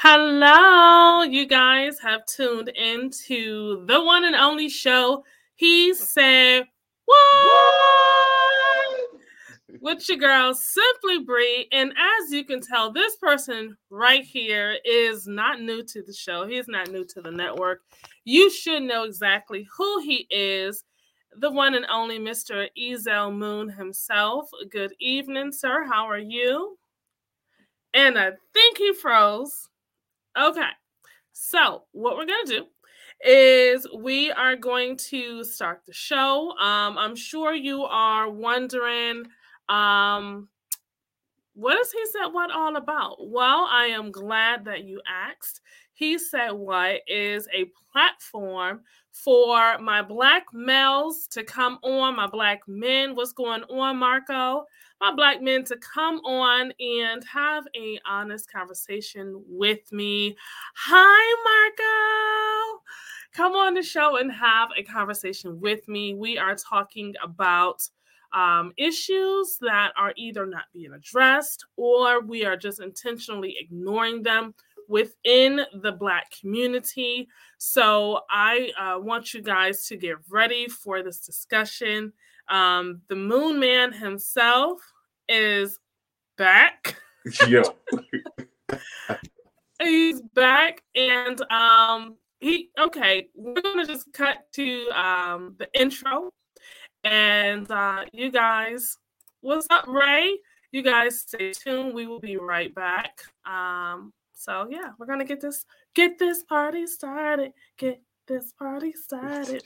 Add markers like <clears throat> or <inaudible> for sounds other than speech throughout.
Hello, you guys have tuned into the one and only show. He said, What? With your girl, Simply Bree. And as you can tell, this person right here is not new to the show. He's not new to the network. You should know exactly who he is. The one and only Mr. Ezel Moon himself. Good evening, sir. How are you? And I think he froze. Okay. So, what we're going to do is we are going to start the show. Um, I'm sure you are wondering um, what is he said what all about? Well, I am glad that you asked. He said what is a platform for my black males to come on, my black men. What's going on, Marco? My black men to come on and have a honest conversation with me. Hi, Marco. Come on the show and have a conversation with me. We are talking about um, issues that are either not being addressed or we are just intentionally ignoring them within the Black community. So I uh, want you guys to get ready for this discussion. Um, the Moon Man himself is back. <laughs> Yo. <laughs> He's back and um he okay, we're gonna just cut to um the intro and uh you guys what's up Ray? You guys stay tuned. We will be right back. Um so yeah, we're gonna get this get this party started. Get this party started.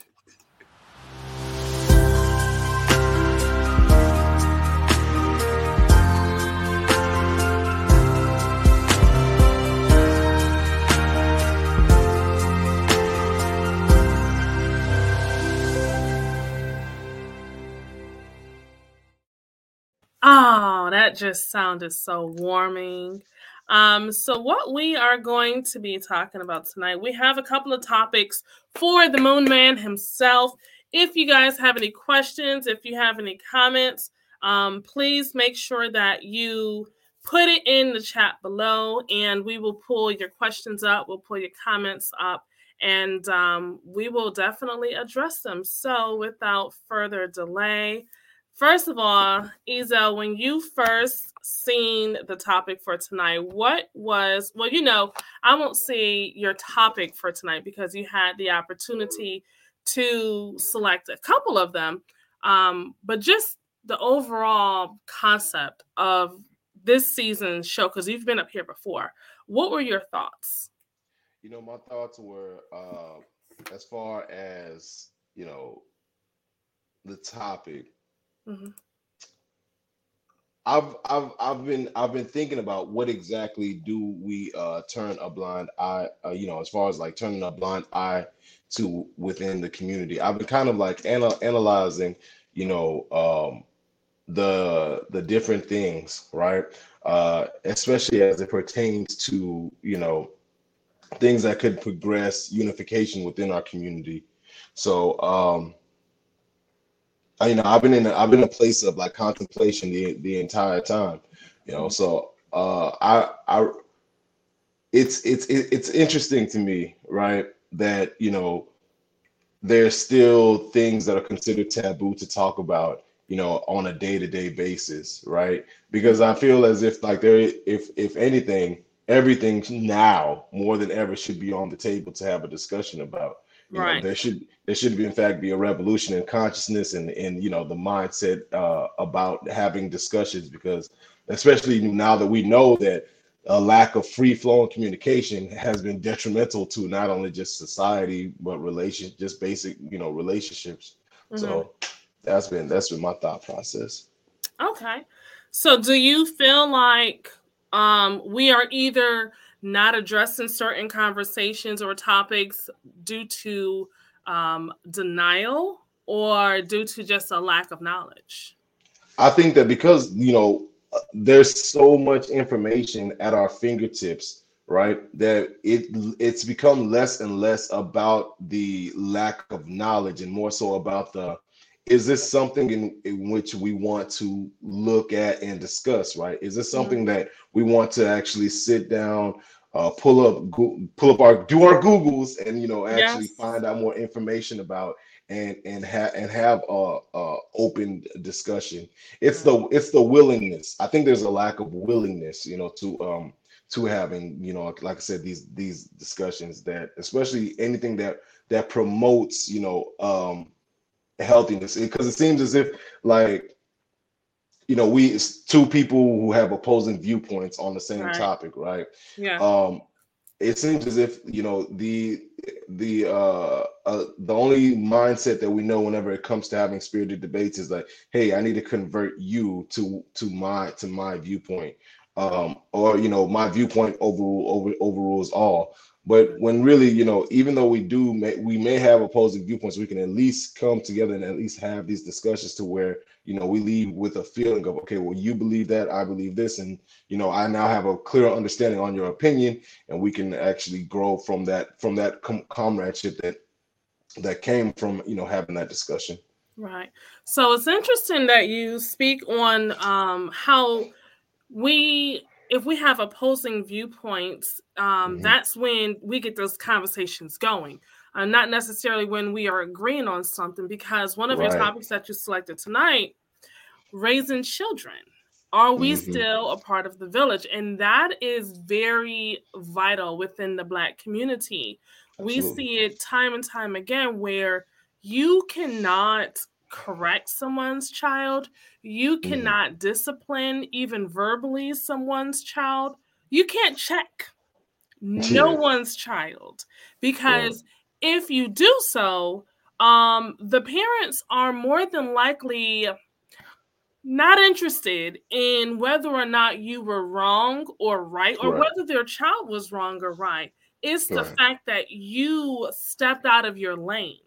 Oh, that just sounded so warming. Um, so, what we are going to be talking about tonight, we have a couple of topics for the Moon Man himself. If you guys have any questions, if you have any comments, um, please make sure that you put it in the chat below and we will pull your questions up, we'll pull your comments up, and um, we will definitely address them. So, without further delay, First of all, Ezel, when you first seen the topic for tonight, what was, well, you know, I won't say your topic for tonight because you had the opportunity to select a couple of them, um, but just the overall concept of this season's show, because you've been up here before. What were your thoughts? You know, my thoughts were uh, as far as, you know, the topic Mm-hmm. I've I've I've been I've been thinking about what exactly do we uh turn a blind eye uh, you know as far as like turning a blind eye to within the community. I've been kind of like anal- analyzing you know um the the different things right uh especially as it pertains to you know things that could progress unification within our community. So um I, you know, I've been in a, I've been in a place of like contemplation the the entire time, you know. So uh, I I it's it's it's interesting to me, right? That you know there's still things that are considered taboo to talk about, you know, on a day to day basis, right? Because I feel as if like there if if anything, everything now more than ever should be on the table to have a discussion about you right. Know, there should there should be in fact be a revolution in consciousness and and you know the mindset uh, about having discussions because especially now that we know that a lack of free flowing communication has been detrimental to not only just society but relation just basic you know relationships. Mm-hmm. So that's been that's been my thought process. Okay. So do you feel like um, we are either not addressing certain conversations or topics due to um, denial or due to just a lack of knowledge? I think that because, you know, there's so much information at our fingertips, right? That it it's become less and less about the lack of knowledge and more so about the is this something in, in which we want to look at and discuss, right? Is this something mm-hmm. that we want to actually sit down uh, pull up pull up our do our googles and you know actually Yes. find out more information about and and have and have a, a open discussion it's the it's the willingness i think there's a lack of willingness you know to um to having you know like i said these these discussions that especially anything that that promotes you know um healthiness because it seems as if like you know we it's two people who have opposing viewpoints on the same Right. topic right Yeah. um it seems as if you know the the uh, uh the only mindset that we know whenever it comes to having spirited debates is like hey i need to convert you to to my to my viewpoint um or you know my viewpoint overrule over overrules all but when really you know even though we do may, we may have opposing viewpoints we can at least come together and at least have these discussions to where you know we leave with a feeling of okay well you believe that i believe this and you know i now have a clear understanding on your opinion and we can actually grow from that from that com- comradeship that that came from you know having that discussion Right. So it's interesting that you speak on um, how we, if we have opposing viewpoints, um, Mhm. that's when we get those conversations going. Uh, not necessarily when we are agreeing on something, because one of your topics that you selected tonight, raising children. Are we Mhm. still a part of the village? And that is very vital within the Black community. We see it time and time again where you cannot correct someone's child, you Mhm. cannot discipline, even verbally, someone's child. You can't check no Yeah. one's child because if you do so, um, the parents are more than likely not interested in whether or not you were wrong or right, or Right. whether their child was wrong or right. It's the Right. fact that you stepped out of your lane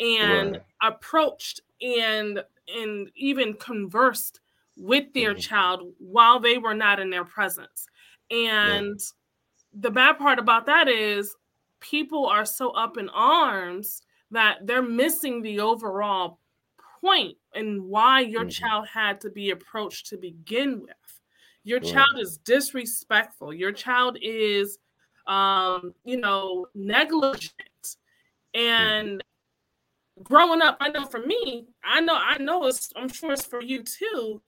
and Right. approached and and even conversed with their Mhm. child while they were not in their presence. And the bad part about that is people are so up in arms that they're missing the overall point and why your Mhm. child had to be approached to begin with. Your Right. child is disrespectful. Your child is um, you know, negligent. And growing up, I know for me, I know I know it's I'm sure it's for you too.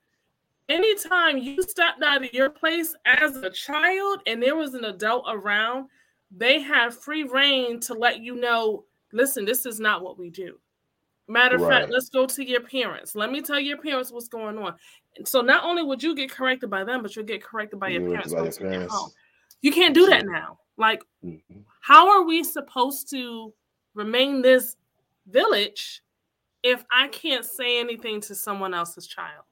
Anytime you stepped out of your place as a child and there was an adult around, they have free reign to let you know, listen, this is not what we do. Matter of Right. fact, let's go to your parents. Let me tell your parents what's going on. So not only would you get corrected by them, but you'll get corrected by your You were parents by your you parents. You can't do that now. Like Mhm. how are we supposed to remain this village if I can't say anything to someone else's child?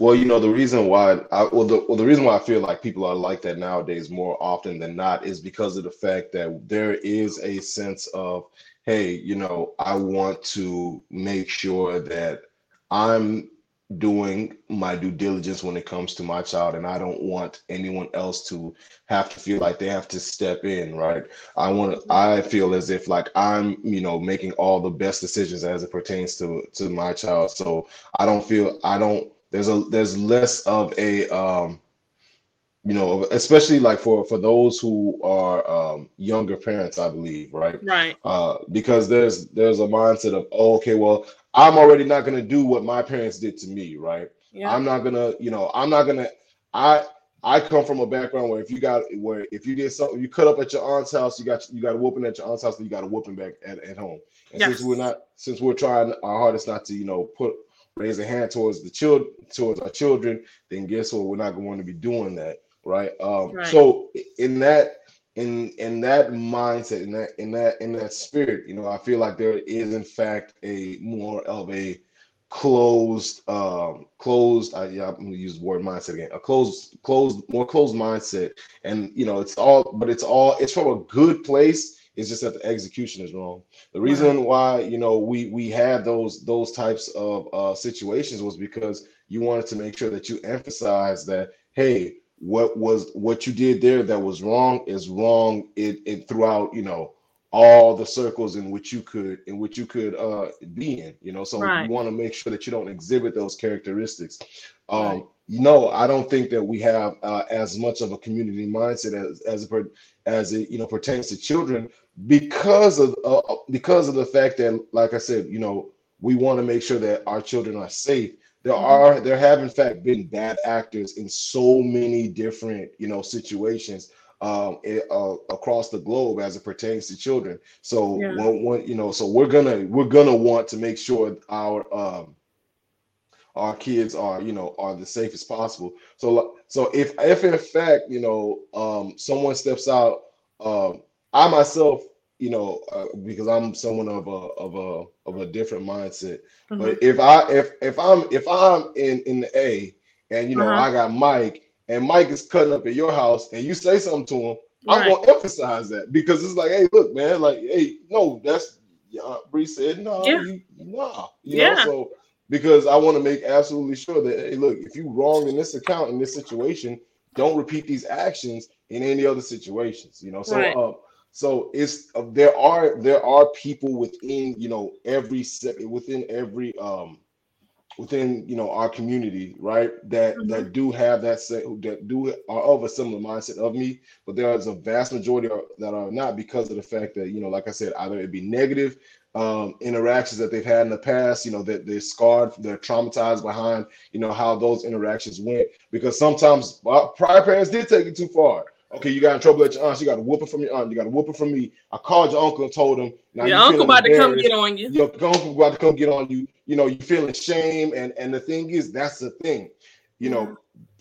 Well, you know, the reason why I well the well the reason why I feel like people are like that nowadays more often than not is because of the fact that there is a sense of, hey, you know, I want to make sure that I'm doing my due diligence when it comes to my child and I don't want anyone else to have to feel like they have to step in, right? I want to I feel as if like I'm, you know, making all the best decisions as it pertains to to my child. So I don't feel I don't there's a there's less of a um you know especially like for for those who are um younger parents i believe right Right. uh because there's there's a mindset of oh, okay well i'm already not going to do what my parents did to me right? Yeah. i'm not gonna you know i'm not gonna i i come from a background where if you got where if you did something you cut up at your aunt's house you got you got a whooping at your aunt's house then you got a whooping back at, at home. And since we're not since we're trying our hardest not to you know put raise a hand towards the children towards our children then guess what? We're not going to be doing that right? Um Right. so in that in in that mindset in that in that in that spirit you know i feel like there is in fact a more of a closed um closed I, yeah, i'm gonna use the word mindset again a closed closed more closed mindset. And you know it's all but it's all it's from a good place it's just that the execution is wrong. The reason why you know we we had those those types of uh situations was because you wanted to make sure that you emphasize that hey what was what you did there that was wrong is wrong it, it throughout you know all the circles in which you could in which you could uh be in you know so Right. you want to make sure that you don't exhibit those characteristics um Right. no, I don't think that we have uh, as much of a community mindset as as it, as it you know pertains to children because of uh, because of the fact that, like I said, you know, we want to make sure that our children are safe. There mm-hmm. are there have in fact been bad actors in so many different you know situations um, it, uh, across the globe as it pertains to children. So yeah. when, you know, so we're gonna we're gonna want to make sure our um, our kids are you know are the safest possible. So so if if in fact you know um, someone steps out, um, I myself you know, uh, because I'm someone of a of a of a different mindset. Mm-hmm. But if I if if I'm if I'm in in the A and you know uh-huh. I got Mike and Mike is cutting up at your house and you say something to him, right. I'm gonna emphasize that because it's like, hey, look, man, like, hey, no, that's yeah, Bree said, no, yeah. you, nah, you yeah. know, so because I want to make absolutely sure that hey, look, if you wrong in this account in this situation, don't repeat these actions in any other situations, you know. So right. uh, so it's uh, there are there are people within you know every within every um within you know our community right that mm-hmm. that do have that say that do are of a similar mindset of me but there is a vast majority are, that are not because of the fact that you know like i said either it be negative um, interactions that they've had in the past, you know, that they're scarred, they're traumatized behind, you know, how those interactions went. Because sometimes prior parents did take it too far. Okay, you got in trouble at your aunt. You got a whooping from your aunt. You got a whooping from me. I called your uncle and told him. Now your uncle about to come get on you. Your uncle about to come get on you. You know, you're feeling shame, and and the thing is, that's the thing. You know,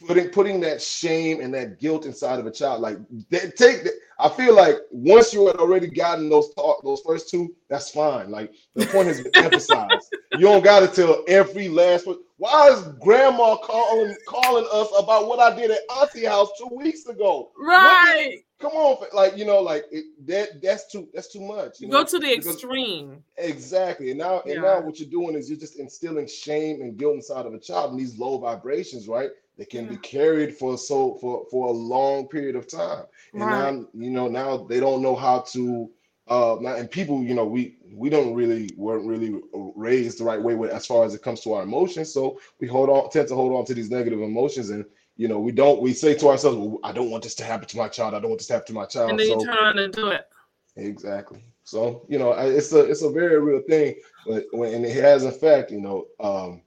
putting putting that shame and that guilt inside of a child, like they take. The, I feel like once you had already gotten those thought, those first two, that's fine. Like the point has been emphasized. <laughs> You don't got to tell every last one. Why is grandma calling calling us about what I did at Auntie house two weeks ago? Right. Did, come on, like you know, like it, that that's too that's too much. You, go to the because, extreme. Exactly. And now yeah. and now what you're doing is you're just instilling shame and guilt inside of a child and these low vibrations, right? They can yeah. be carried for so for for a long period of time. And right. now you know now they don't know how to uh and people you know we we don't really weren't really raised the right way with as far as it comes to our emotions so we hold on tend to hold on to these negative emotions and you know we don't we say to ourselves well, i don't want this to happen to my child i don't want this to happen to my child and then so, you're trying to do it exactly so you know it's a it's a very real thing but when it has in fact you know um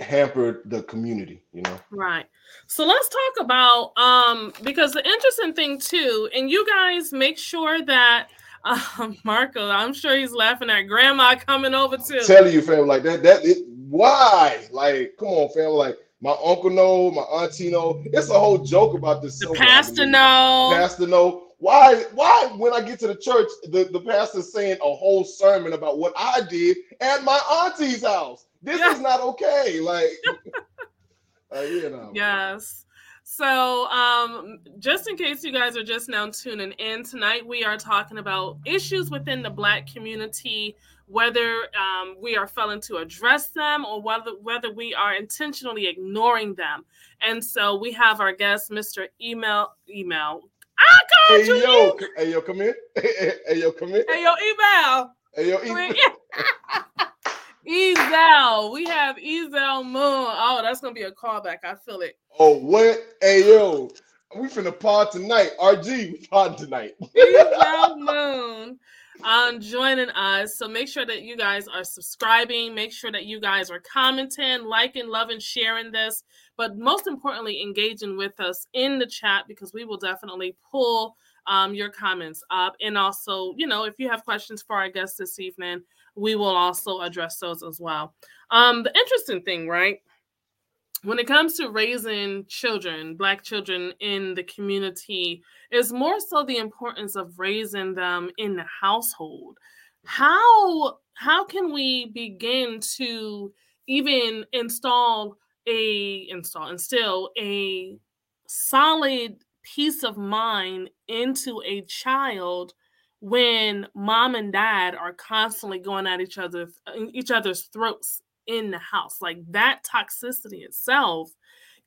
hampered the community you know right so let's talk about um because the interesting thing too and you guys make sure that um, <laughs> Marco, I'm sure he's laughing at grandma coming over too. I'm telling you, fam, like that, that, it, why? Like, come on, fam, like my uncle know, my auntie know. It's a whole joke about this. The pastor know. Pastor know. Why? Why? When I get to the church, the the pastor's saying a whole sermon about what I did at my auntie's house. This yeah. is not okay. Like, <laughs> uh, you know. Yes. So, um, just in case you guys are just now tuning in, tonight we are talking about issues within the Black community, whether um, we are failing to address them or whether whether we are intentionally ignoring them. And so we have our guest, Mr. Email Email. I called hey, you. Yo, hey yo, come in. <laughs> Hey, yo, come in. Hey yo, email. Hey yo, email. <laughs> Ezel. We have Ezel Moon. Oh, that's gonna be a callback. I feel it. Oh, what? Hey yo, we finna pod tonight. RG, we pod tonight. <laughs> Ezel Moon um joining us. So make sure that you guys are subscribing. Make sure that you guys are commenting, liking, loving, sharing this. But most importantly, engaging with us in the chat because we will definitely pull um, your comments up. And also, you know, if you have questions for our guests this evening, we will also address those as well. Um, the interesting thing, right? When it comes to raising children, Black children in the community, is more so the importance of raising them in the household. How how can we begin to even install a install instill a solid peace of mind into a child when mom and dad are constantly going at each other's each other's throats in the house like that toxicity itself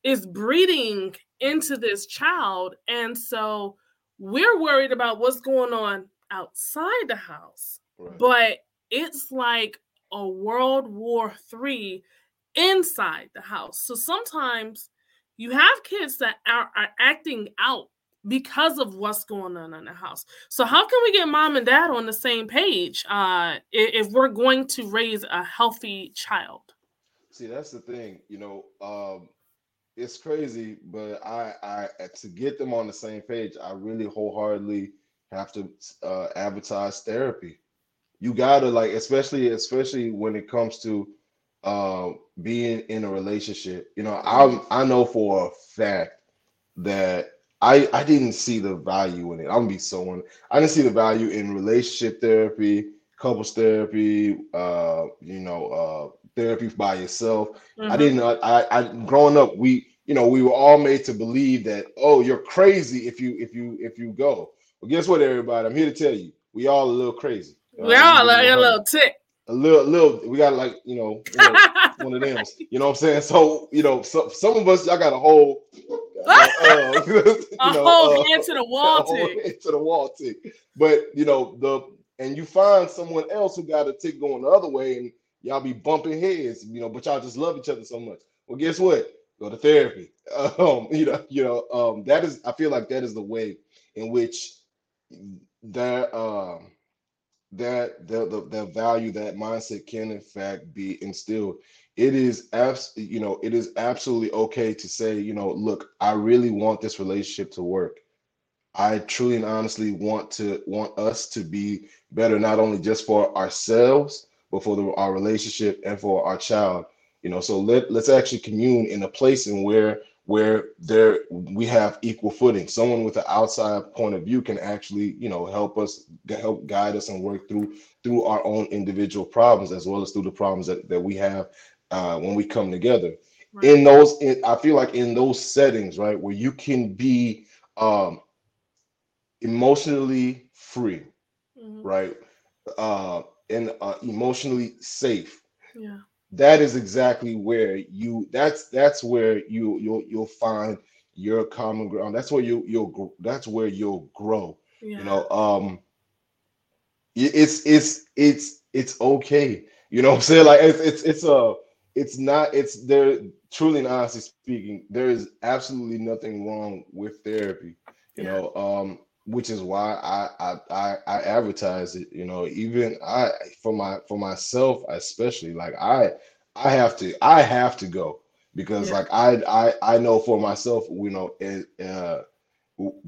is breeding into this child and so we're worried about what's going on outside the house right. but it's like a world war three inside the house so sometimes you have kids that are, are acting out because of what's going on in the house. So how can we get mom and dad on the same page uh, if we're going to raise a healthy child? See, that's the thing. You know, um, it's crazy, but I, I to get them on the same page, I really wholeheartedly have to uh, advertise therapy. You gotta like, especially especially when it comes to uh, being in a relationship. You know, I I know for a fact that I I didn't see the value in it. I'm gonna be so on. I didn't see the value in relationship therapy, couples therapy, uh, you know, uh, therapy by yourself. Mm-hmm. I didn't. I, I growing up, we you know we were all made to believe that oh you're crazy if you if you if you go. Well, guess what, everybody? I'm here to tell you, we all a little crazy. We uh, all a little tick. A little, little. We got like you know, you know <laughs> one of them. You know what I'm saying? So you know, so, some of us, y'all got a whole <laughs> uh, <laughs> a know, whole uh, into the wall tick. Into the wall tick. But you know the and you find someone else who got a tick going the other way, and y'all be bumping heads. You know, but y'all just love each other so much. Well, guess what? Go to therapy. Um, you know, you know, um, that is. I feel like that is the way in which that um that the, the value that mindset can in fact be instilled. It is abs you know it is absolutely okay to say you know look i really want this relationship to work. I truly and honestly want to want us to be better not only just for ourselves but for the, our relationship and for our child. You know so let, let's actually commune in a place in where where there we have equal footing someone with an outside point of view can actually you know help us help guide us and work through through our own individual problems as well as through the problems that, that we have uh, when we come together right. in those in, i feel like in those settings right where you can be um emotionally free mm-hmm. right uh and uh, emotionally safe yeah that is exactly where you that's that's where you you'll you'll find your common ground that's where you you'll that's where you'll grow yeah. you know um it's it's it's it's okay you know what i'm saying like it's it's it's a it's not it's there truly and honestly speaking there is absolutely nothing wrong with therapy you yeah. know um which is why I, I I advertise it. You know, even I for my for myself especially, like I I have to I have to go because yeah. like I I I know for myself, you know, uh,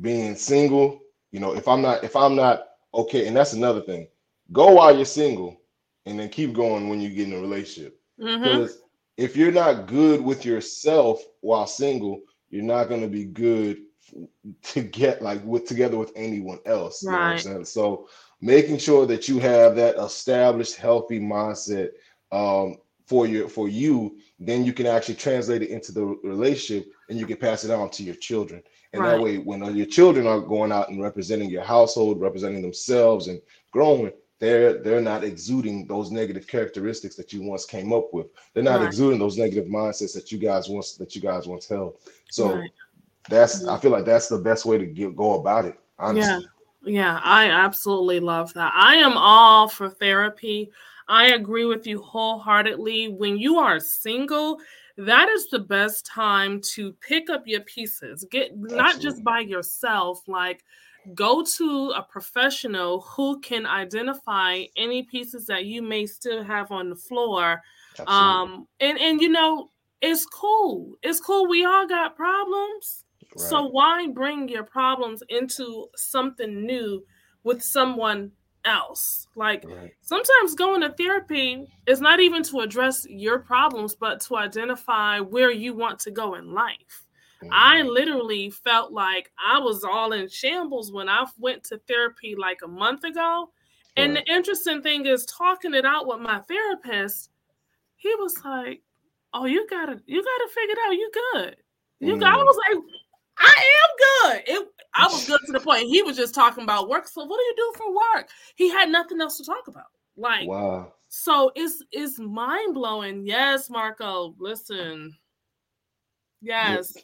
being single, you know, if I'm not if I'm not okay, and that's another thing. Go while you're single, and then keep going when you get in a relationship. Mm-hmm. Because if you're not good with yourself while single, you're not going to be good to get like with together with anyone else. Right. You know so making sure that you have that established healthy mindset um, for your for you, then you can actually translate it into the relationship and you can pass it on to your children. And right. that way, when your children are going out and representing your household, representing themselves and growing, they're they're not exuding those negative characteristics that you once came up with. They're not right. exuding those negative mindsets that you guys once that you guys once held. So right. That's I feel like that's the best way to get, go about it. Honestly. Yeah. Yeah, I absolutely love that. I am all for therapy. I agree with you wholeheartedly. When you are single, that is the best time to pick up your pieces. Get Absolutely. not just by yourself, like go to a professional who can identify any pieces that you may still have on the floor. Absolutely. Um and and you know, it's cool. It's cool. We all got problems. Right. So why bring your problems into something new with someone else. Like right. sometimes going to therapy is not even to address your problems, but to identify where you want to go in life. Mm-hmm. I literally felt like I was all in shambles when I went to therapy like a month ago. And the interesting thing is talking it out with my therapist, he was like, Oh, you gotta you gotta figure it out. You good. You got, I mm. was like, I am good. It, I was good to the point. He was just talking about work. So what do you do for work? He had nothing else to talk about. Like wow. So it's it's mind blowing. Yes, Marco. Listen. Yes.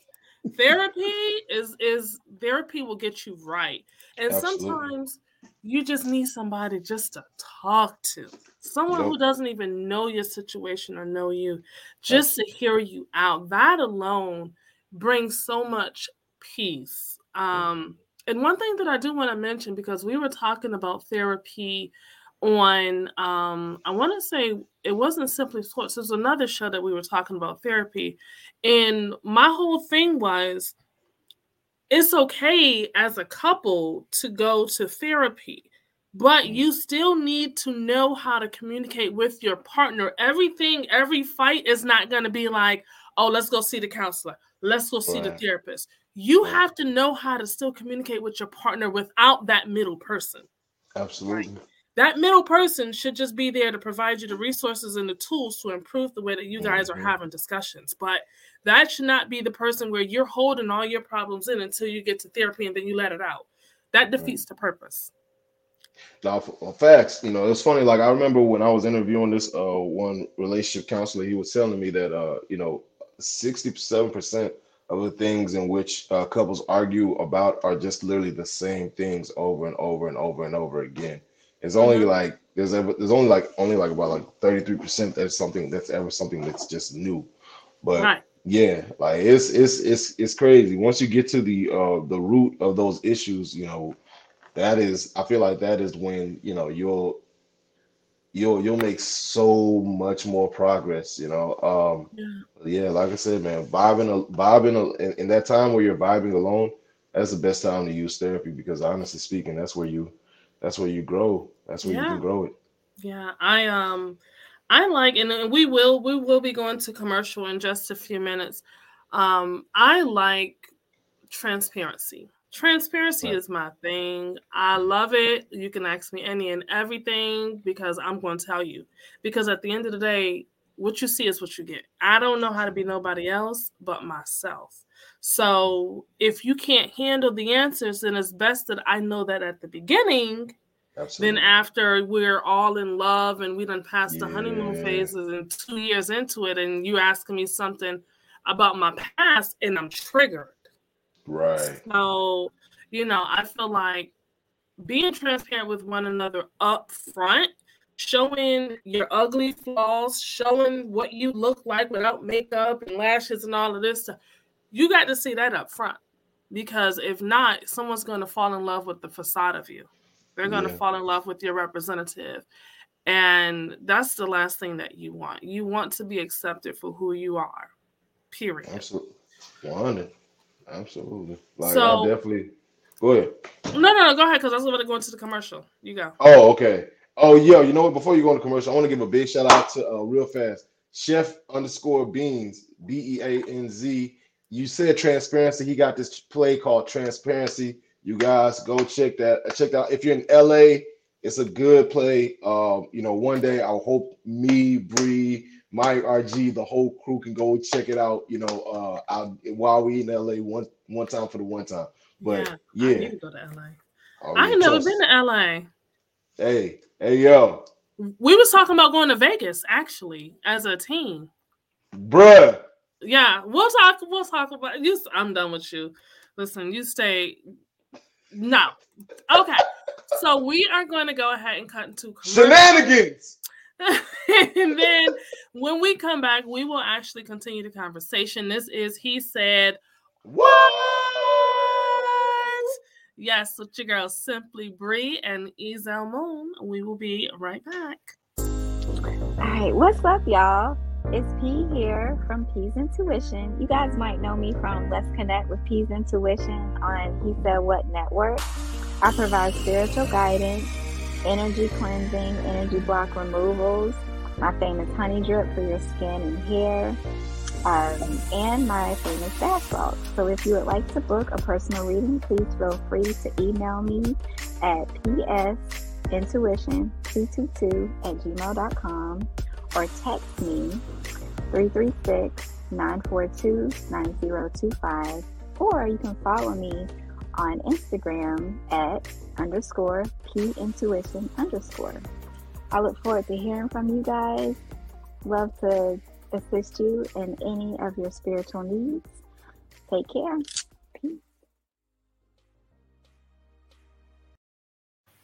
therapy is is therapy will get you right. And Absolutely. sometimes you just need somebody just to talk to. Someone who doesn't even know your situation or know you, just Absolutely. to hear you out. That alone brings so much peace. Um, and one thing that I do want to mention because we were talking about therapy on um I want to say it wasn't simply sports. There's another show that we were talking about therapy. And my whole thing was it's okay as a couple to go to therapy, but mm. you still need to know how to communicate with your partner. Everything, every fight is not going to be like, oh, let's go see the counselor, let's go see right. the therapist. You right. have to know how to still communicate with your partner without that middle person. Absolutely. Right? that middle person should just be there to provide you the resources and the tools to improve the way that you guys mm-hmm. are having discussions but that should not be the person where you're holding all your problems in until you get to therapy and then you let it out that mm-hmm. defeats the purpose now facts you know it's funny like i remember when i was interviewing this uh one relationship counselor he was telling me that uh you know 67% of the things in which uh, couples argue about are just literally the same things over and over and over and over again it's only mm-hmm. like there's ever there's only like only like about like 33% that's something that's ever something that's just new. But right. yeah, like it's it's it's it's crazy. Once you get to the uh the root of those issues, you know, that is I feel like that is when, you know, you'll you'll you'll make so much more progress, you know. Um yeah, yeah like I said, man, vibing vibing in, in that time where you're vibing alone, that's the best time to use therapy because honestly speaking, that's where you that's where you grow. That's where yeah. you can grow it. Yeah, I um I like and we will we will be going to commercial in just a few minutes. Um I like transparency. Transparency right. is my thing. I love it. You can ask me any and everything because I'm going to tell you. Because at the end of the day, what you see is what you get. I don't know how to be nobody else but myself. So if you can't handle the answers, then it's best that I know that at the beginning. Absolutely. Then after we're all in love and we done passed yeah. the honeymoon phases and two years into it, and you asking me something about my past, and I'm triggered. Right. So, you know, I feel like being transparent with one another up front showing your ugly flaws, showing what you look like without makeup and lashes and all of this stuff you got to see that up front because if not, someone's going to fall in love with the facade of you. They're going yeah. to fall in love with your representative. And that's the last thing that you want. You want to be accepted for who you are. Period. Absolutely. 100. Absolutely. Like so, I definitely go ahead. No, no, no, go ahead because I was about to go into the commercial. You go. Oh, okay. Oh, yo, you know what? Before you go into commercial, I want to give a big shout out to uh, real fast Chef underscore Beanz B E A N Z you said transparency. He got this play called Transparency. You guys go check that. Check out. If you're in LA, it's a good play. Um, you know, one day I hope me, Bree, my RG, the whole crew can go check it out. You know, uh, while we in LA one one time for the one time. But yeah, yeah. I need to go to LA. Oh, I ain't never been to LA. Hey, hey, yo. We was talking about going to Vegas actually as a team. Bruh, yeah, we'll talk. We'll talk about you. I'm done with you. Listen, you stay. No. Okay. So we are going to go ahead and cut into shenanigans. <laughs> and then when we come back, we will actually continue the conversation. This is he said what? Yes, with your girl Simply Bree and Ezel Moon. We will be right back. All right, what's up, y'all? It's P here from P's Intuition. You guys might know me from Let's Connect with P's Intuition on He Said What Network. I provide spiritual guidance, energy cleansing, energy block removals, my famous honey drip for your skin and hair, um, and my famous bath salts. So if you would like to book a personal reading, please feel free to email me at psintuition222 at gmail.com or text me 336 942 9025, or you can follow me on Instagram at underscore P Intuition underscore. I look forward to hearing from you guys. Love to assist you in any of your spiritual needs. Take care. Peace.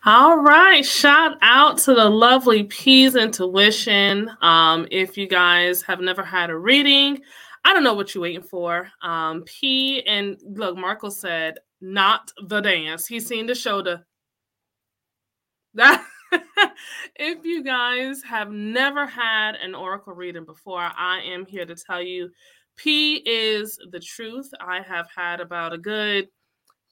All right. Shout out to the lovely P's Intuition. Um, if you guys have never had a reading, I don't know what you're waiting for. Um, P and look, Marco said not the dance. He's seen the shoulder. That <laughs> if you guys have never had an oracle reading before, I am here to tell you P is the truth. I have had about a good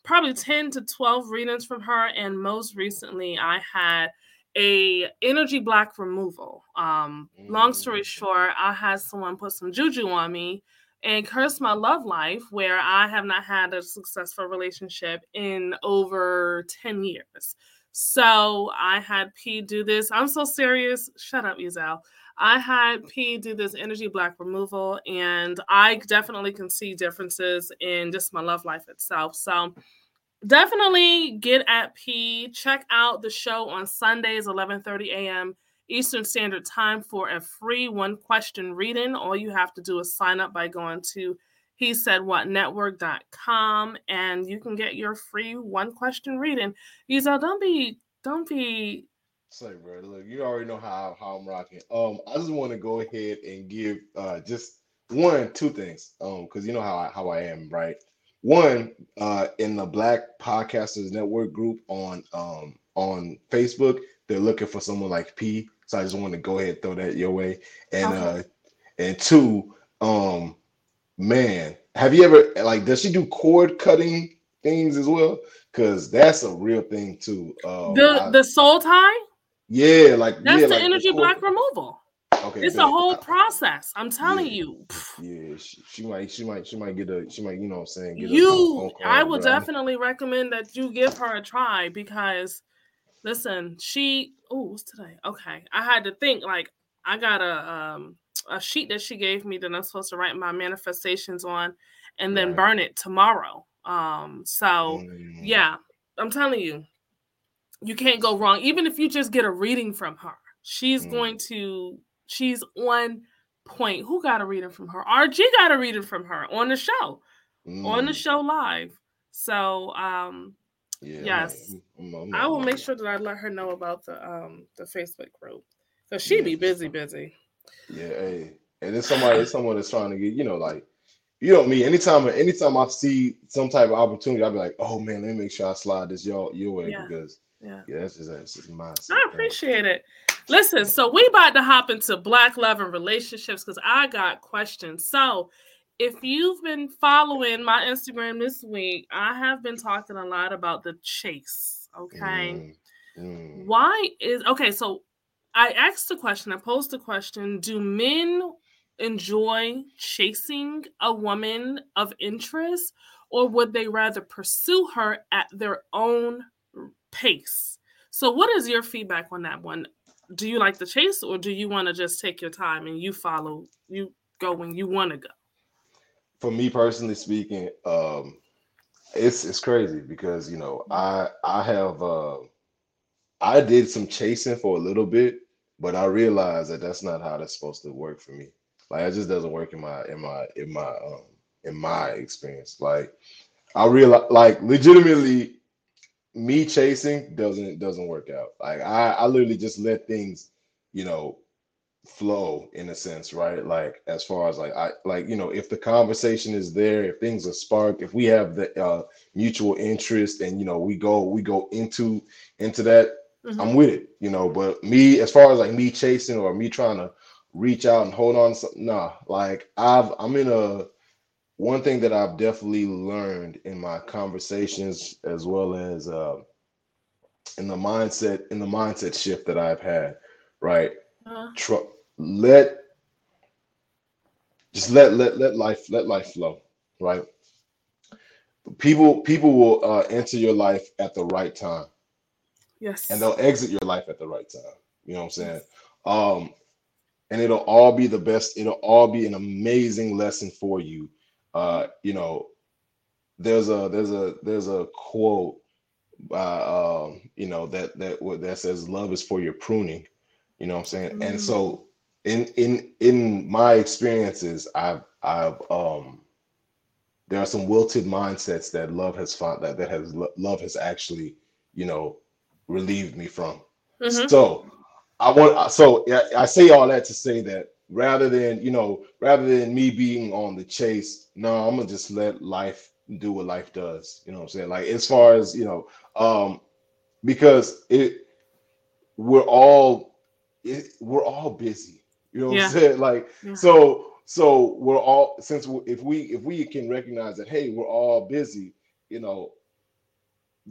probably 10 to 12 readings from her and most recently I had a energy block removal. Um long story Mm. short, I had someone put some juju on me and curse my love life where I have not had a successful relationship in over 10 years. So I had P do this. I'm so serious. Shut up, Ezel. I had P do this energy block removal, and I definitely can see differences in just my love life itself. So definitely get at P. Check out the show on Sundays, 11:30 a.m. Eastern Standard Time for a free one question reading. All you have to do is sign up by going to he said what network.com and you can get your free one question reading. Ezel, don't be don't be Say, bro, look, you already know how how I'm rocking. Um, I just want to go ahead and give uh just one, two things. Um, because you know how I how I am, right? One, uh, in the Black Podcasters Network group on um on Facebook, they're looking for someone like P. So I just want to go ahead and throw that your way. And Okay. uh, and two, um, man, have you ever like does she do cord cutting things as well? Because that's a real thing too. Um, the I- the soul tie, yeah, like that's yeah, the like energy cord- block removal. Okay, It's a whole I- process. I'm telling Yeah. you. Yeah, she, she might, she might, she might get a, she might, you know, what I'm saying, get a you i will but I'm- definitely recommend that you give her a try because listen she oh what's today okay i had to think like i got a um a sheet that she gave me that i'm supposed to write my manifestations on and then Right. burn it tomorrow um so Mm, yeah i'm telling you you can't go wrong even if you just get a reading from her she's Mm. going to she's on point who got a reading from her rg got a reading from her on the show on the mm, show live. So um yeah, I'm yes. I'm- I'm- I will I'm- make sure that I let her know about the um the Facebook group. Cause she be Yeah. busy, busy. Yeah, hey, and it's somebody, it's someone that's trying to get, you know, like, you know me. Anytime, anytime I see some type of opportunity, I'll be like, oh man, let me make sure I slide this y'all your way Yeah. because Yeah. yeah, that's just that's just my. I appreciate it. Listen, so we about to hop into black love and relationships because I got questions. So if you've been following my Instagram this week, I have been talking a lot about the chase. Okay. Mm, mm. Why is okay? So I asked the question, I posed the question Do men enjoy chasing a woman of interest, or would they rather pursue her at their own pace? So, what is your feedback on that one? Do you like the chase, or do you want to just take your time and you follow, you go when you want to go? for me personally speaking, um, it's it's crazy because you know I I have uh, I did some chasing for a little bit, but I realized that that's not how that's supposed to work for me. Like it just doesn't work in my in my in my um in my experience. Like I realize like legitimately me chasing doesn't doesn't work out. Like I I literally just let things, you know, flow in a sense, right? Like as far as like I like you know, if the conversation is there, if things are sparked, if we have the uh mutual interest and you know we go we go into into that, Mhm. I'm with it, you know. But me as far as like me chasing or me trying to reach out and hold on nah, like I've I'm in a one thing that I've definitely learned in my conversations as well as uh in the mindset in the mindset shift that I've had, right? Uh, tr- let just let let let life let life flow right? People people will uh, enter your life at the right time. Yes. and they'll exit your life at the right time. You know what i'm saying? Um and it'll all be the best it'll all be an amazing lesson for you uh you know there's a there's a there's a quote by um you know that that that says love is for your pruning you know what i'm saying and Mm. so in in in my experiences i've i've um there are some wilted mindsets that love has found that that has love has actually you know relieved me from Mhm. so I want so I say all that to say that rather than you know, rather than me being on the chase. No, I'm gonna just let life do what life does. You know what I'm saying? Like as far as you know, um, because it we're all it, we're all busy. You know what Yeah. I'm saying? Like Yeah. so so we're all since we, if we if we can recognize that hey we're all busy, you know,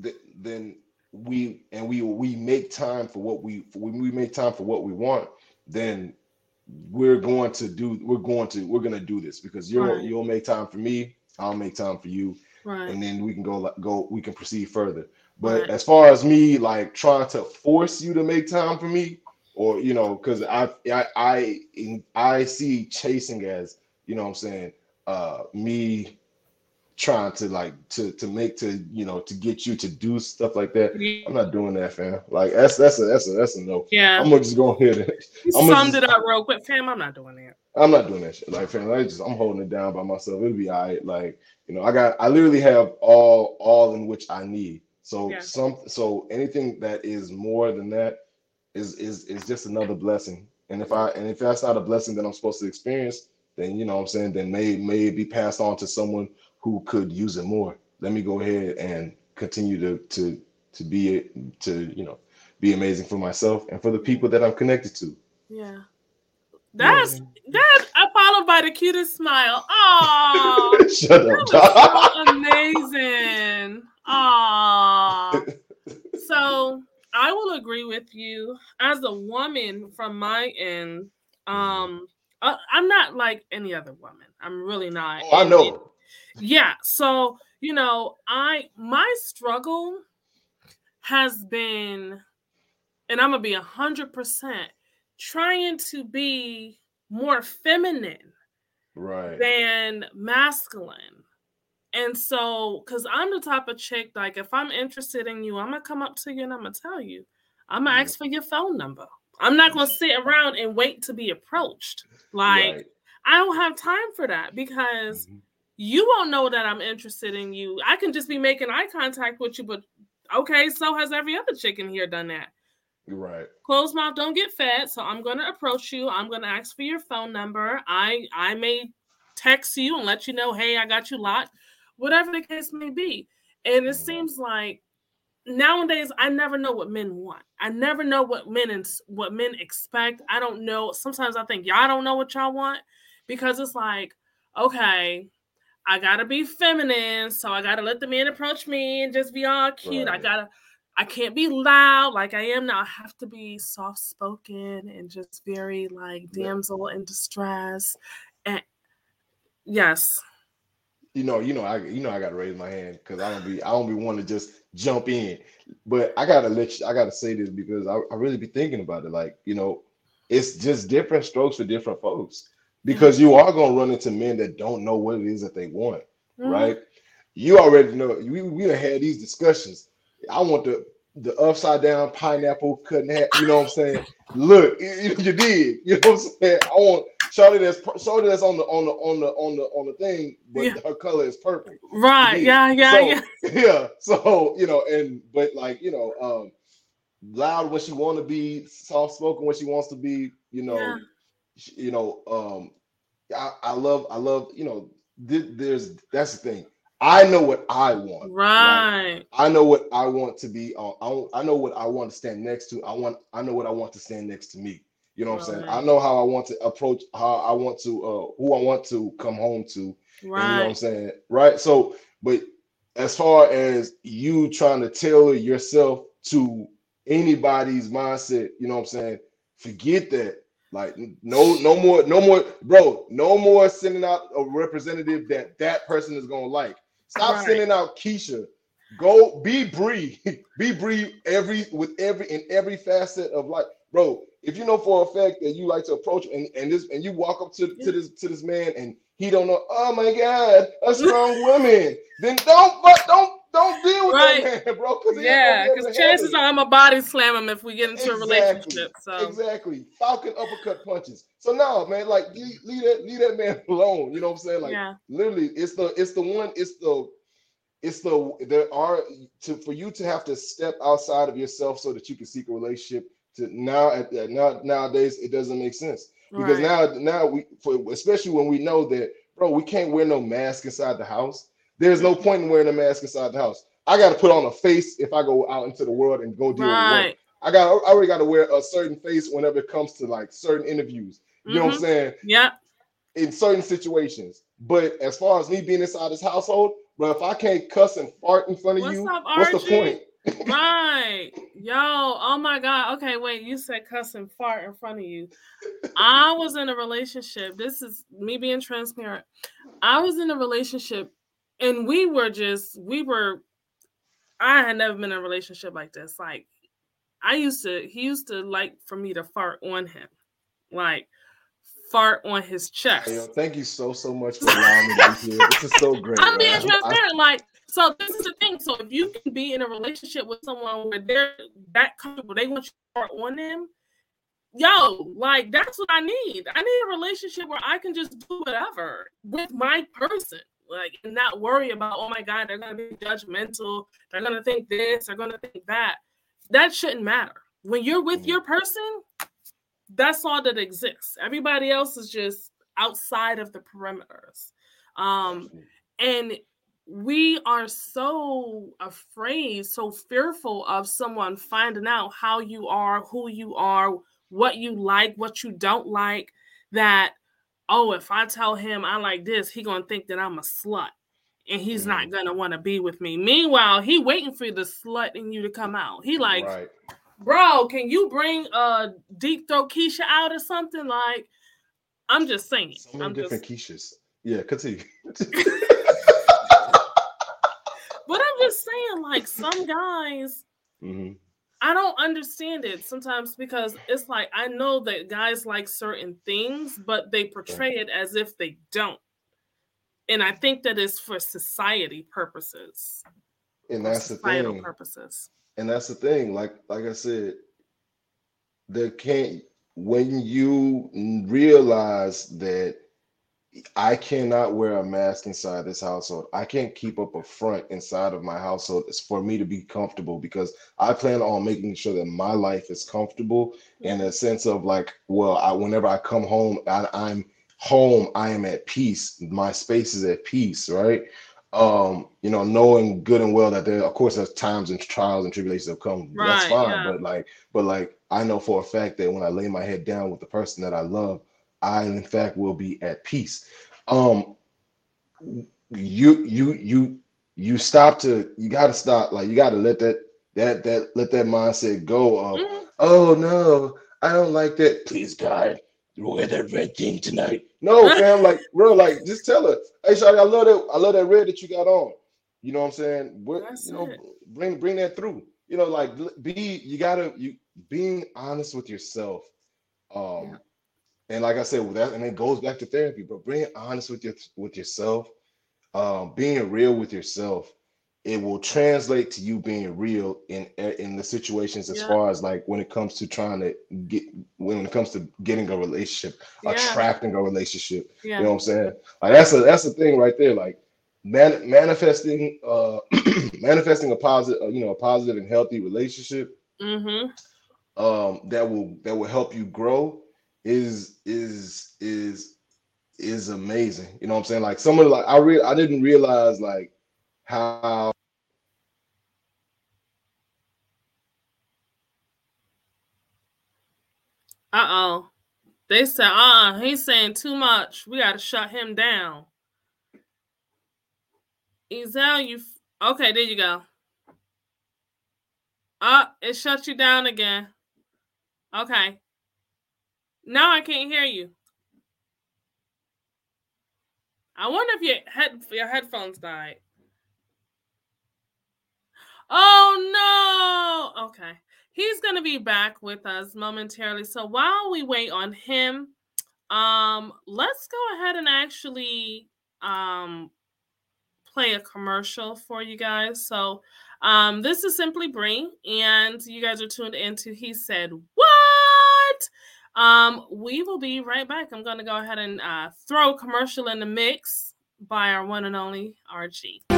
th- then we and we we make time for what we when we make time for what we want, then we're going to do we're going to we're going to do this because you'll Right. you'll make time for me, I'll make time for you, Right. and then we can go like go we can proceed further but Right. as far as me like trying to force you to make time for me or you know because I, I i i see chasing as you know what i'm saying uh me trying to like to to make to you know to get you to do stuff like that i'm not doing that fam like that's that's a that's a that's a no Yeah. i'm gonna just go ahead and <laughs> You I'm summed just- it up real quick, fam. I'm not doing that. I'm not doing that shit. Like, fam, I just I'm holding it down by myself. It'll be all right. Like, you know, I got I literally have all all in which I need. So Yeah. some so anything that is more than that is is is just another blessing. And if I and if that's not a blessing that I'm supposed to experience, then you know what I'm saying, then may may be passed on to someone who could use it more. Let me go ahead and continue to to to be to you know be amazing for myself and for the people that I'm connected to. Yeah. That's that uh, followed by the cutest smile. Oh, <laughs> Shut up, that so amazing. Oh. <laughs> So I will agree with you as a woman from my end. Um, I, I'm not like any other woman. I'm really not. Oh, I know. Yeah so you know i my struggle has been and i'm gonna be a hundred percent trying to be more feminine Right. than masculine and so because i'm the type of chick like if i'm interested in you i'm gonna come up to you and i'm gonna tell you i'm gonna ask for your phone number i'm not gonna sit around and wait to be approached like Right. i don't have time for that because Mhm. You won't know that I'm interested in you. I can just be making eye contact with you, but okay, so has every other chicken here done that. You're right. Closed mouth don't get fed, so I'm gonna approach you. I'm gonna ask for your phone number. I I may text you and let you know, hey, I got you locked, whatever the case may be. And it Mhm. seems like nowadays I never know what men want. I never know what men and what men expect. I don't know. Sometimes I think y'all don't know what y'all want because it's like, okay, I gotta be feminine, so I gotta let the man approach me and just be all cute. I gotta, I can't be loud like I am now. I have to be soft spoken and just very like Yeah. damsel in distress. And yes, You know, you know, I you know I gotta raise my hand because I don't be I don't be want to just jump in. But I gotta let you I gotta say this because I, I really be thinking about it. Like, you know, it's just different strokes for different folks. Because you are gonna run into men that don't know what it is that they want. Mhm. right? You already know. We we done had these discussions. I want the the upside down pineapple cutting hat. You know what I'm saying? Look, <laughs> you, you- did. You know what I'm saying? I want Shorty that's Shorty that's on the on the on the on the on the thing, but Yeah. her color is purple. Right? Yeah, yeah, so, yeah. <laughs> <laughs> yeah. So you know, and but like you know, um, loud when she want to be, soft spoken when she wants to be. You know, Yeah. You know, um, I, I love, I love, you know, th- there's that's the thing. I know what I want. Right. I know what I want to be. Uh, I, I know what I want to stand next to. I want. I know what I want to stand next to me. You know what I'm saying? I know how I want to approach. How I want to. Uh, who I want to come home to. And you know what I'm saying? Right. So, but as far as you trying to tailor yourself to anybody's mindset, you know what I'm saying? Forget that. Like no, no more, no more, bro. No more sending out a representative that that person is gonna like. Stop Right. sending out Keisha. Go be Bree. <laughs> be Bree every with every in every facet of life, bro. If you know for a fact that you like to approach and and this and you walk up to, to this to this man and he don't know, oh my god, a strong woman, then don't but don't don't deal with Right. that man, bro. Cause Yeah, gonna be able because chances are I'm a body slam him if we get into a relationship. So Exactly. Falcon uppercut punches. So now, man, like leave, leave that leave that man <laughs> alone. You know what I'm saying? Like yeah, literally, it's the it's the one, it's the it's the there are to for you to have to step outside of yourself so that you can seek a relationship. To now at at now nowadays, it doesn't make sense. because right. now now we for, especially when we know that bro we can't wear no mask inside the house. There's no point in wearing a mask inside the house. I got to put on a face if I go out into the world and go deal right. with work. I got I already got to wear a certain face whenever it comes to like certain interviews. You mm-hmm. know what I'm mm-hmm. saying? Yeah. In certain situations. But as far as me being inside this household, but if I can't cuss and fart in front of what's you, up, what's the point? <laughs> right. Yo, oh my God. Okay, wait, you said cuss and fart in front of you. I was in a relationship. This is me being transparent. I was in a relationship and we were just, we were, I had never been in a relationship like this. Like, I used to, he used to like for me to fart on him. Like, fart on his chest. Hey, yo, thank you so so much for allowing me to be here. This is so <laughs> great. I'm being transparent. like, so this is the thing. So if you can be in a relationship with someone where they're that comfortable, they want you to fart on them. Yo, like that's what I need. I need a relationship where I can just do whatever with my person, like, and not worry about, oh my God, they're gonna be judgmental. They're gonna think this. They're gonna think that. That shouldn't matter. When you're with mm-hmm. your person, that's all that exists. Everybody else is just outside of the perimeters. Um, and we are so afraid, so fearful of someone finding out how you are, who you are, what you like, what you don't like, that oh, if I tell him I like this, he gonna think that I'm a slut and he's mm-hmm. not gonna want to be with me. Meanwhile, he waiting for the slut in you to come out. He like, right bro, can you bring uh deep throat Keisha out or something? Like, I'm just saying. So many I'm different just... Keishas. Yeah, continue. <laughs> but I'm just saying, like, some guys, mm-hmm. I don't understand it sometimes because it's like I know that guys like certain things, but they portray it as if they don't. And I think that is for society purposes. And that's the thing. purposes and that's the thing like like i said there can't when you realize that I cannot wear a mask inside this household. I can't keep up a front inside of my household. It's for me to be comfortable because I plan on making sure that my life is comfortable in a sense of like, well, I, whenever I come home, I, I'm home, I am at peace. My space is at peace, right? um, you know, knowing good and well that there, of course, there's times and trials and tribulations that come. Right, that's fine. Yeah. But like, but like, I know for a fact that when I lay my head down with the person that I love, I in fact will be at peace. Um, you, you, you, you stop to, you got to stop. Like, you got to let that, that, that, let that mindset go. Of, mm-hmm. oh no, I don't like that. Please, God, wear that red thing tonight. No, <laughs> fam, like real, like just tell her, hey, Shawty, I love that, I love that red that you got on. You know what I'm saying? You know, it. bring bring that through. You know, like be you gotta you being honest with yourself. Um, yeah. And like I said, that and it goes back to therapy, but being honest with your with yourself, um, being real with yourself it will translate to you being real in in the situations as yeah. far as like when it comes to trying to get when it comes to getting a relationship yeah. attracting a relationship yeah. you know what i'm saying like that's a that's the thing right there like man, manifesting uh <clears throat> manifesting a positive uh, you know a positive and healthy relationship mm-hmm. um that will that will help you grow is is is is amazing you know what i'm saying like some of like i re- i didn't realize like how Uh oh. They said, uh uh he's saying too much. We got to shut him down. Ezel, you. F- okay, there you go. Uh, it shut you down again. Okay. Now I can't hear you. I wonder if your head your headphones died. Oh no. Okay. He's to be back with us momentarily. So while we wait on him, um let's go ahead and actually um play a commercial for you guys. So um this is simply Bree and you guys are tuned into he said what? Um we will be right back. I'm going to go ahead and uh throw commercial in the mix by our one and only RG.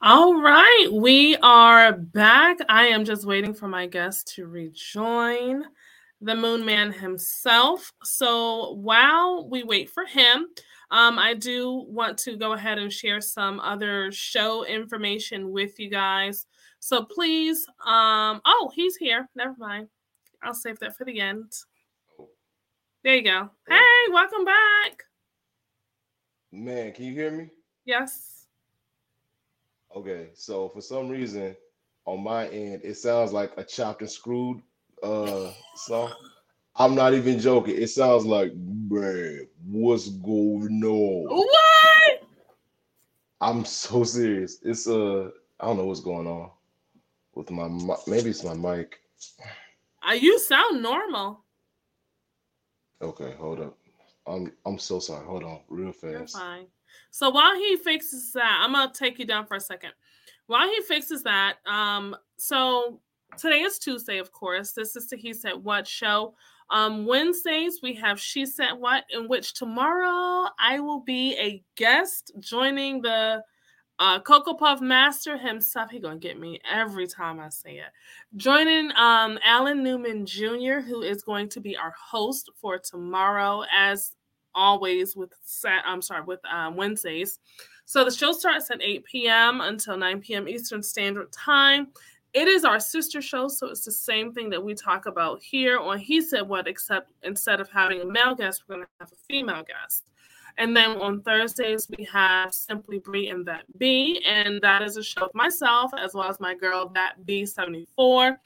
All right, we are back. I am just waiting for my guest to rejoin the Moon Man himself. So while we wait for him, um, I do want to go ahead and share some other show information with you guys. So please, um, oh, he's here. Never mind. I'll save that for the end. There you go. Hey, welcome back. Man, can you hear me? Yes. Okay, so for some reason on my end, it sounds like a chopped and screwed uh song. I'm not even joking. It sounds like, man, what's going on? What? I'm so serious. It's uh, I don't know what's going on with my maybe it's my mic. Uh, you sound normal. Okay, hold up. I'm I'm so sorry. Hold on, real fast. You're fine. So while he fixes that, I'm gonna take you down for a second. While he fixes that, um, so today is Tuesday, of course. This is the He Said What show. Um, Wednesdays we have She Said What, in which tomorrow I will be a guest joining the uh, Puff Master himself. He gonna get me every time I say it. Joining um, Alan Newman Jr., who is going to be our host for tomorrow, as always with Sat. I'm sorry, with um, Wednesdays. So the show starts at 8 p.m. until 9 p.m. Eastern Standard Time. It is our sister show, so it's the same thing that we talk about here on He Said What, except instead of having a male guest, we're going to have a female guest. And then on Thursdays, we have Simply Bree and That B. And that is a show of myself as well as my girl, That B74.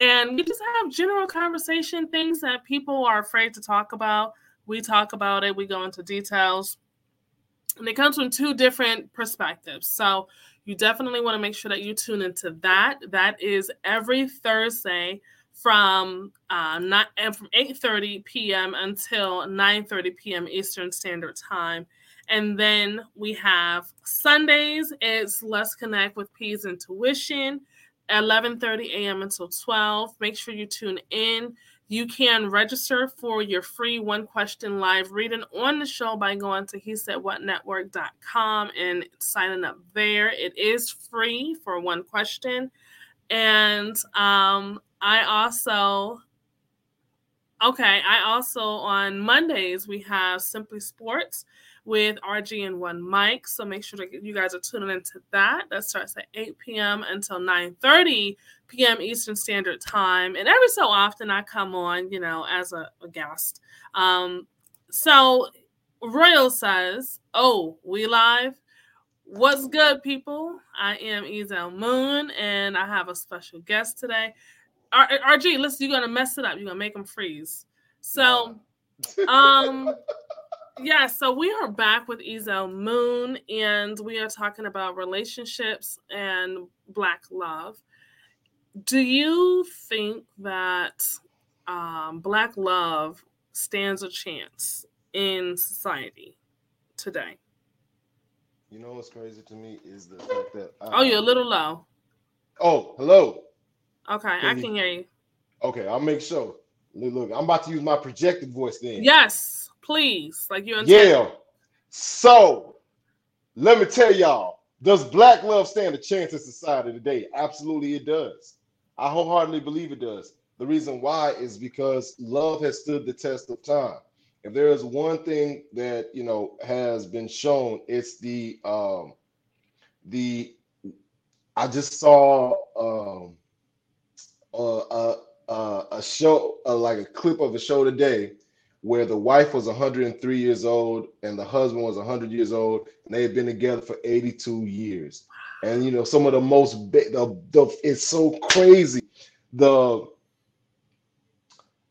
And we just have general conversation, things that people are afraid to talk about. We talk about it, we go into details. And it comes from two different perspectives. So you definitely want to make sure that you tune into that. That is every Thursday from uh, not and from 8:30 p.m. until 9:30 p.m. Eastern Standard Time. And then we have Sundays. It's Let's Connect with Peas Intuition, Tuition, 11:30 a.m. until 12. Make sure you tune in. You can register for your free one question live reading on the show by going to he said what network.com and signing up there. It is free for one question. And um, I also okay, I also on Mondays we have Simply Sports with RG and One Mike. So make sure that you guys are tuning into that. That starts at 8 p.m. until 9:30 p.m. Eastern Standard Time. And every so often I come on, you know, as a, a guest. Um, so Royal says, Oh, we live. What's good, people? I am Ezel Moon, and I have a special guest today. R- RG, listen, you're gonna mess it up. You're gonna make them freeze. So, <laughs> um, yeah. So we are back with Ezel Moon, and we are talking about relationships and Black love. Do you think that um, Black love stands a chance in society today? You know what's crazy to me is the fact that I, oh, you're a little low. Oh, hello. Okay, can I can you, hear you. Okay, I'll make sure. Look, I'm about to use my projected voice then. Yes, please. Like you understand? Yeah. So let me tell y'all, does black love stand a chance in society today? Absolutely, it does. I wholeheartedly believe it does. The reason why is because love has stood the test of time. If there is one thing that you know has been shown, it's the um the I just saw um uh, uh, a show, uh, like a clip of a show today, where the wife was 103 years old and the husband was 100 years old, and they had been together for 82 years. And you know, some of the most the, the it's so crazy. The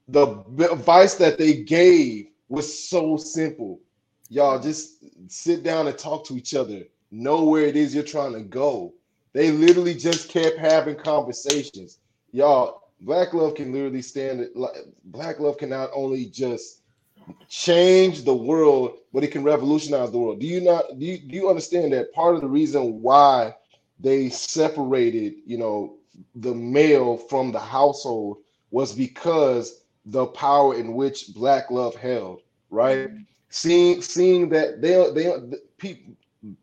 the advice that they gave was so simple. Y'all just sit down and talk to each other. Know where it is you're trying to go. They literally just kept having conversations y'all, black love can literally stand. Black love can not only just change the world, but it can revolutionize the world. Do you not do you, do you understand that part of the reason why they separated, you know, the male from the household was because the power in which black love held, right? Mm-hmm. Seeing seeing that they they people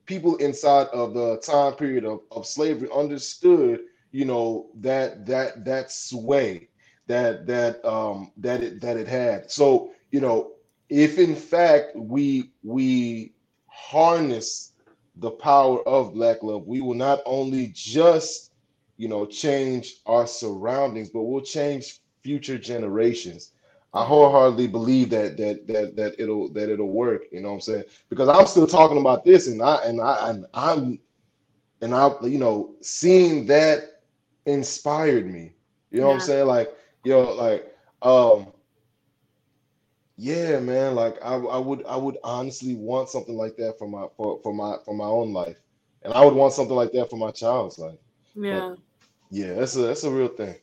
people inside of the time period of, of slavery understood, you know, that that that sway that that um that it that it had. So, you know, if in fact we we harness the power of black love, we will not only just you know change our surroundings, but we'll change future generations. I wholeheartedly believe that that that that it'll that it'll work. You know what I'm saying? Because I'm still talking about this, and I and I and I'm and I you know seeing that inspired me. You know yeah. what I'm saying? Like know, like um yeah, man. Like I, I would I would honestly want something like that for my for, for my for my own life. And I would want something like that for my child's life. Yeah. But, yeah, that's a that's a real thing.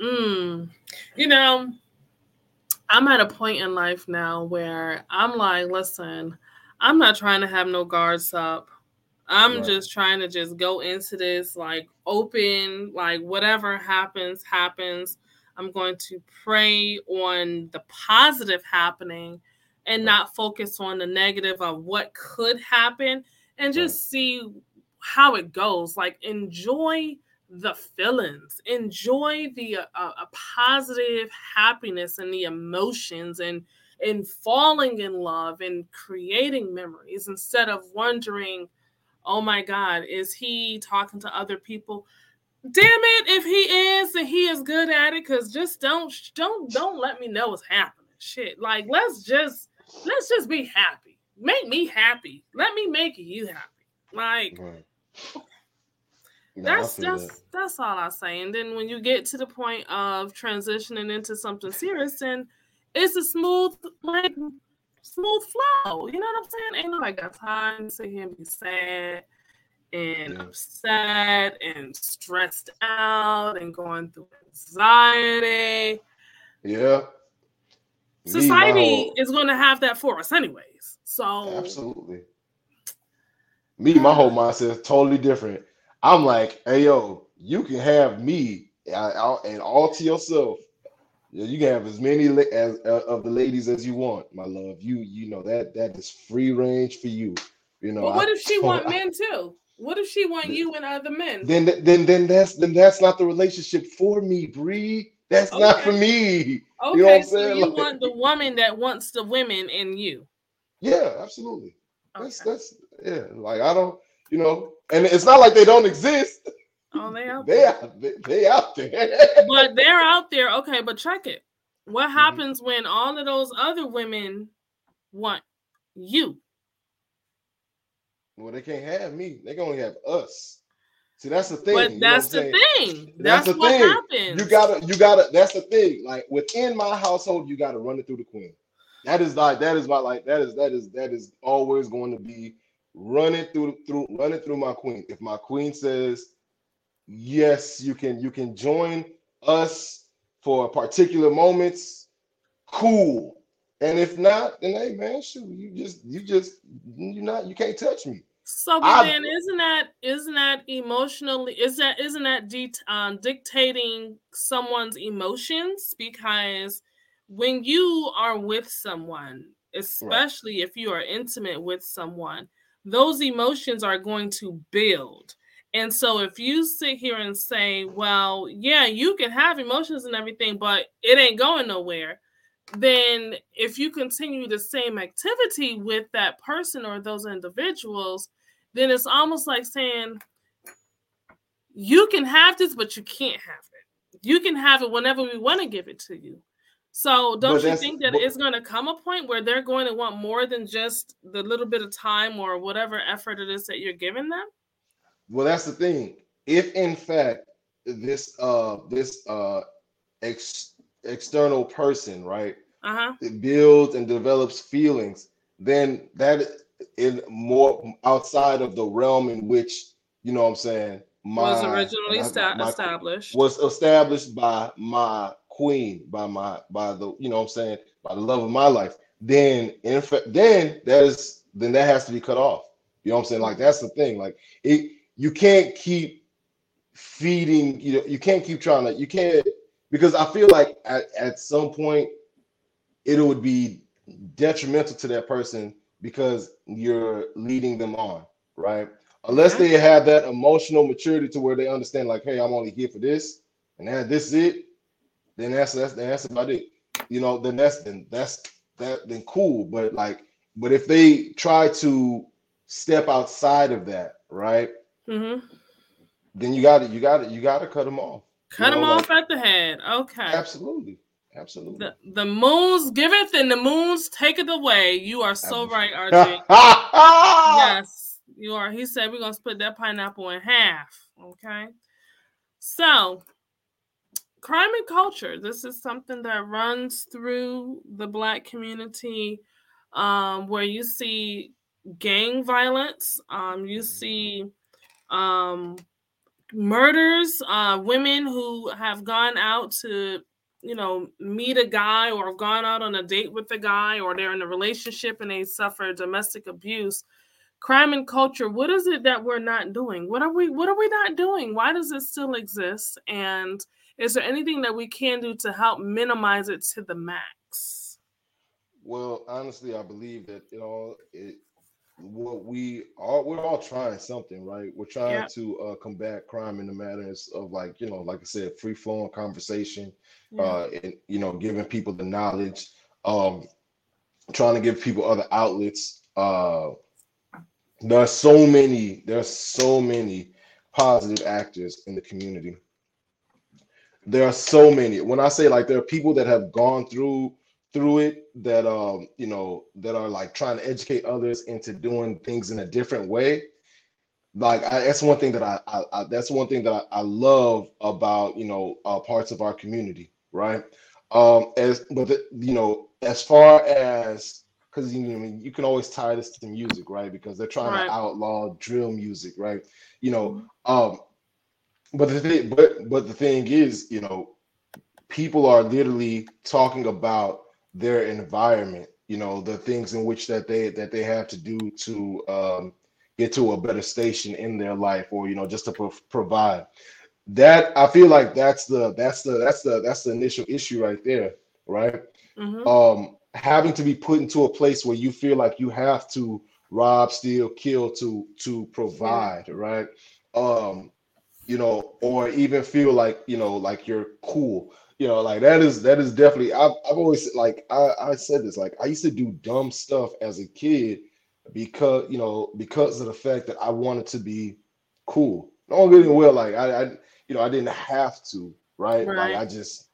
Mm. You know, I'm at a point in life now where I'm like, listen, I'm not trying to have no guards up. I'm right. just trying to just go into this like open, like whatever happens, happens. I'm going to pray on the positive happening and not focus on the negative of what could happen and just see how it goes. Like enjoy the feelings enjoy the uh, uh, positive happiness and the emotions and and falling in love and creating memories instead of wondering oh my god is he talking to other people? Damn it if he is and he is good at it because just don't don't don't let me know what's happening. Shit like let's just let's just be happy. Make me happy. Let me make you happy. Like right. <laughs> That's that's that. that's all I say. And then when you get to the point of transitioning into something serious, and it's a smooth like smooth flow. You know what I'm saying? Ain't nobody got time to sit here and be sad and yeah. upset and stressed out and going through anxiety. Yeah. Society whole... is going to have that for us, anyways. So absolutely. Me, my whole mindset is totally different. I'm like, hey yo, you can have me and all to yourself. Yeah, you can have as many as uh, of the ladies as you want, my love. You you know that that is free range for you. You know. But what I, if she want I, men too? What if she want you and other men? Then then then that's then that's not the relationship for me, Bree. That's okay. not for me. Okay, you know so you like, want the woman that wants the women in you. Yeah, absolutely. Okay. That's that's yeah. Like I don't, you know, and it's not like they don't exist. Oh, they out they out they, they out there. <laughs> but they're out there. Okay, but check it. What mm-hmm. happens mm-hmm. when all of those other women want you? Well, they can't have me. They can only have us. See, that's the thing. But that's the thing. That's, that's the thing. Happens. You gotta, you gotta. That's the thing. Like within my household, you gotta run it through the queen. That is like that is my like that is that is that is always going to be run it through through run it through my queen. If my queen says yes, you can you can join us for particular moments, cool. And if not, then hey man, shoot, you just you just you not you can't touch me. So but then isn't that isn't that emotionally is that isn't that de- um, dictating someone's emotions because when you are with someone, especially right. if you are intimate with someone, those emotions are going to build. And so if you sit here and say, well, yeah, you can have emotions and everything, but it ain't going nowhere, then if you continue the same activity with that person or those individuals, then it's almost like saying, you can have this, but you can't have it. You can have it whenever we want to give it to you. So don't you think that but, it's going to come a point where they're going to want more than just the little bit of time or whatever effort it is that you're giving them? Well, that's the thing. If in fact this uh this uh ex- external person, right, uh-huh. it builds and develops feelings, then that in more outside of the realm in which you know what I'm saying my, was originally my, my, established was established by my queen by my by the you know what I'm saying by the love of my life, then in fact then that is then that has to be cut off. You know what I'm saying? Like that's the thing. Like it you can't keep feeding, you know, you can't keep trying to you can't because I feel like at, at some point it would be detrimental to that person because you're leading them on. right? Unless they have that emotional maturity to where they understand, like, hey, I'm only here for this, and that this is it, then that's that's that's about it. You know, then that's then that's that then cool. But like, but if they try to step outside of that, right? Mm-hmm. Then you got it. you got it. you got to cut them off. Cut You them know, off at the head. Okay. Absolutely, absolutely. The, the moons giveth and the moons taketh away. You are so right, RJ. yes. <laughs> yes, you are. He said we're gonna split that pineapple in half. Okay. So crime and culture. This is something that runs through the black community um, where you see gang violence, um, you see um, murders, uh, women who have gone out to, you know, meet a guy or have gone out on a date with a guy or they're in a relationship and they suffer domestic abuse. Crime and culture, what is it that we're not doing? What are we what are we not doing? Why does it still exist? And is there anything that we can do to help minimize it to the max? Well, honestly, I believe that you know it. What we are, we're all trying something, right? We're trying Yeah. to uh, combat crime in the matters of like you know, like I said, free flowing conversation, Yeah. uh, and you know, giving people the knowledge, um, trying to give people other outlets. Uh, there's so many, there's so many positive actors in the community. There are so many. When I say like there are people that have gone through through it that um you know that are like trying to educate others into doing things in a different way. Like I, that's one thing that I, I, I that's one thing that I, I love about you know uh, parts of our community right? Um as but the, you know as far as because you know you can always tie this to music right? Because they're trying Right. to outlaw drill music right? You know um but the thing but but the thing is you know people are literally talking about their environment you know the things in which that they that they have to do to um get to a better station in their life or you know just to pro- provide. That i feel like that's the that's the that's the that's the initial issue right there right? Mhm. um having to be put into a place where you feel like you have to rob steal kill to to provide right? Um you know or even feel like you know like you're cool you know like that is that is definitely i've, I've always like I, I said this like i used to do dumb stuff as a kid because you know because of the fact that i wanted to be cool. Don't get me well like I, I you know i didn't have to right, Right. like i just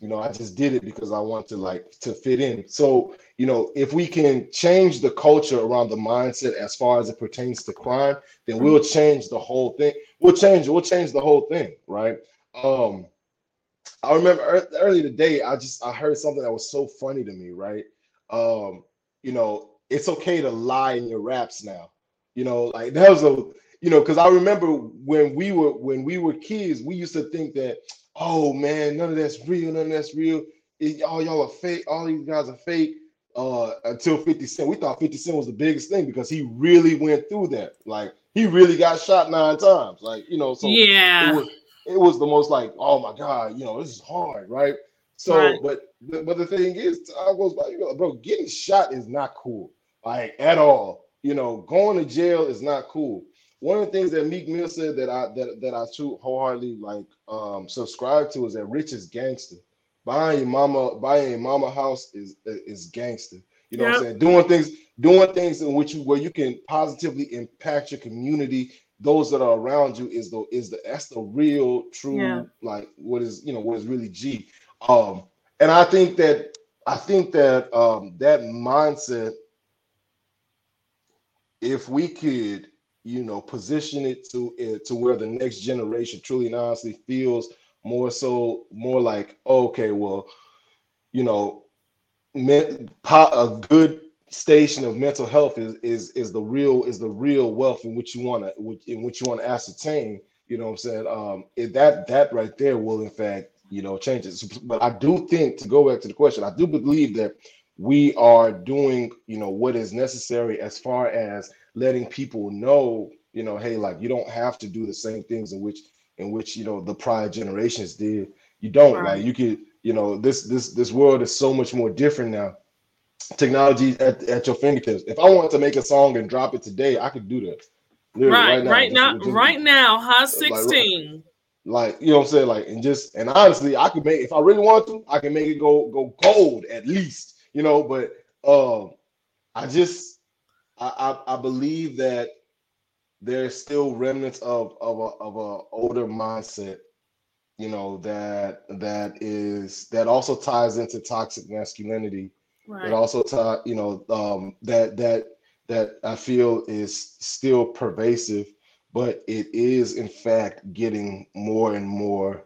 you know i just did it because i want to like to fit in. So you know if we can change the culture around the mindset as far as it pertains to crime then we'll change the whole thing. We'll change we'll change the whole thing right? Um i remember ear- earlier today i just i heard something that was so funny to me right? Um you know it's okay to lie in your raps now you know like <laughs> that was a you know because i remember when we were when we were kids we used to think that oh man none of that's real none of that's real. It, all y'all are fake all these guys are fake uh until 50 cent. We thought 50 cent was the biggest thing because he really went through that. Like he really got shot nine times like you know so it yeah. was it was the most like oh my god you know this is hard right? So Right. but but the thing is by you go bro getting shot is not cool like at all. You know going to jail is not cool. One of the things that meek mill said that i that, that i too wholeheartedly like um subscribe to is that rich is gangster. Buying your mama buying your mama house is is gangster. You know what i'm saying? Doing things doing things in which you where you can positively impact your community those that are around you is the is the that's the real true Yeah. like what is you know what is really G. Um and I think that I think that um that mindset if we could you know position it to it to where the next generation truly and honestly feels more so more like okay well you know a good station of mental health is is is the real is the real wealth in which you want to in which you want to ascertain you know what i'm saying? Um it, that that right there will in fact you know change it. But i do think to go back to the question i do believe that we are doing you know what is necessary as far as letting people know you know hey like you don't have to do the same things in which in which you know the prior generations did. You don't Right. like you could you know this this this world is so much more different now technology at, at your fingertips if i wanted to make a song and drop it today i could do that right, right now, right now, just, right now, sixteen. Like, like, you know what I'm saying, like, and just and honestly, I could make if I really want to, I can make it go go gold at least, you know. But um, I just I I, I believe that there's still remnants of of a of a older mindset you know that that is that also ties into toxic masculinity right. it also taught, you know um that that that i feel is still pervasive but it is in fact getting more and more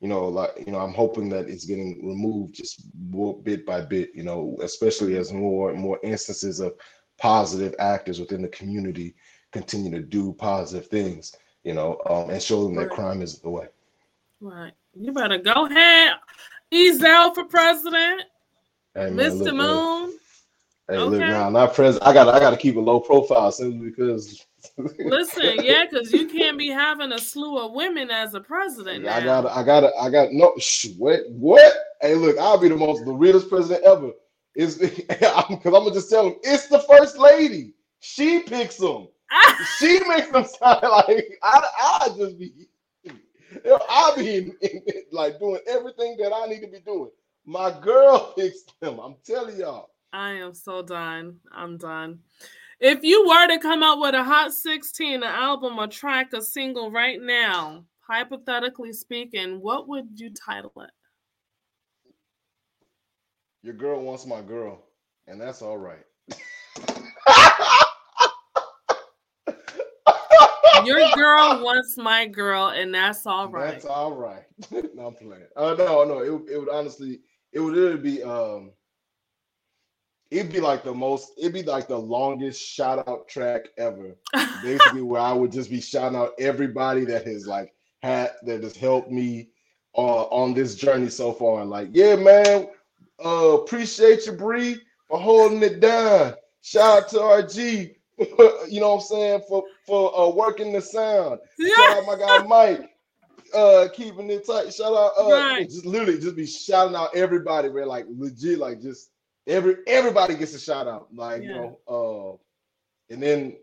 you know like you know i'm hoping that it's getting removed just more bit by bit you know especially as more and more instances of positive actors within the community continue to do positive things you know um, and show them that crime isn't the way Right. You better go ahead. Ezell for president. Hey, man, Mr. Look, Moon. Hey, okay. look now, not president. I got I got to keep a low profile simply because. Listen, yeah, because you can't be <laughs> having a slew of women as a president. Now. I got I got I got no sh- what what? Hey, look, I'll be the most the realest president ever. Is because <laughs> I'm gonna just tell them it's the first lady. She picks them. <laughs> she makes them sound like I I just be I'll be in, in, like doing everything that I need to be doing. My girl <laughs> picks them. I'm telling y'all. I am so done. I'm done. If you were to come out with a Hot 16, an album, a track, a single right now, hypothetically speaking, what would you title it? Your girl wants my girl, and that's all right. Your girl wants my girl, and that's all right. That's all right. <laughs> no, I'm playing. Uh, no, no. It, it would honestly, it would really be um, it'd be like the most, it'd be like the longest shout out track ever. <laughs> Basically, where I would just be shouting out everybody that has like had that has helped me uh, on this journey so far. and Like, yeah, man, uh, appreciate you, Bree, for holding it down. Shout out to RG <laughs> you know what I'm saying, for for uh, working the sound. Yeah. Shout out my guy Mike, uh, keeping it tight. Shout out, uh, right. just literally just be shouting out everybody, man. Like legit, like just every everybody gets a shout out. Like yeah. you know, uh, and then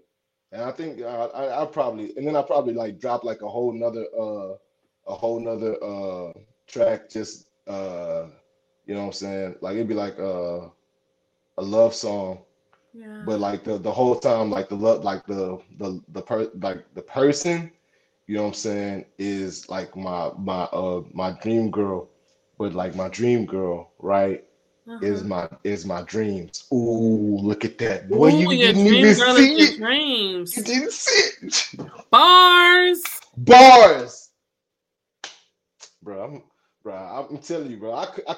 and I think uh, I I probably and then I probably like drop like a whole nother uh a whole nother uh track just uh you know what I'm saying like it'd be like uh a love song but like the the whole time, like the love, like the the the per like the person, you know what I'm saying, is like my my uh my dream girl. But like my dream girl, right? Uh-huh. Is my is my dreams. Ooh, look at that. Boy, Ooh, you didn't even see it. Dreams. You didn't see it. Bars. Bars. Bro, I'm bro, I'm telling you, bro. I could I,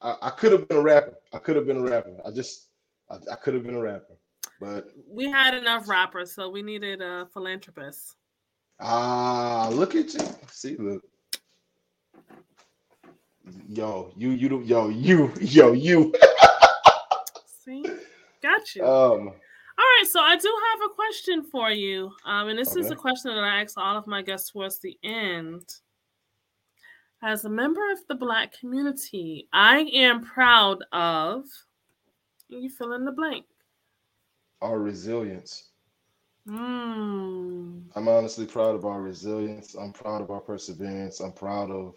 I, I could have been a rapper. I could have been a rapper. I just I, I could have been a rapper, but we had enough rappers, so we needed a philanthropist. Ah, look at you. See, look. Yo, you, you, yo, you, yo, you. See, got you. Um. All right, so I do have a question for you, um, and this okay. is a question that I ask all of my guests towards the end. As a member of the Black community, I am proud of you fill in the blank. Our resilience. Mm. I'm honestly proud of our resilience. I'm proud of our perseverance. I'm proud of,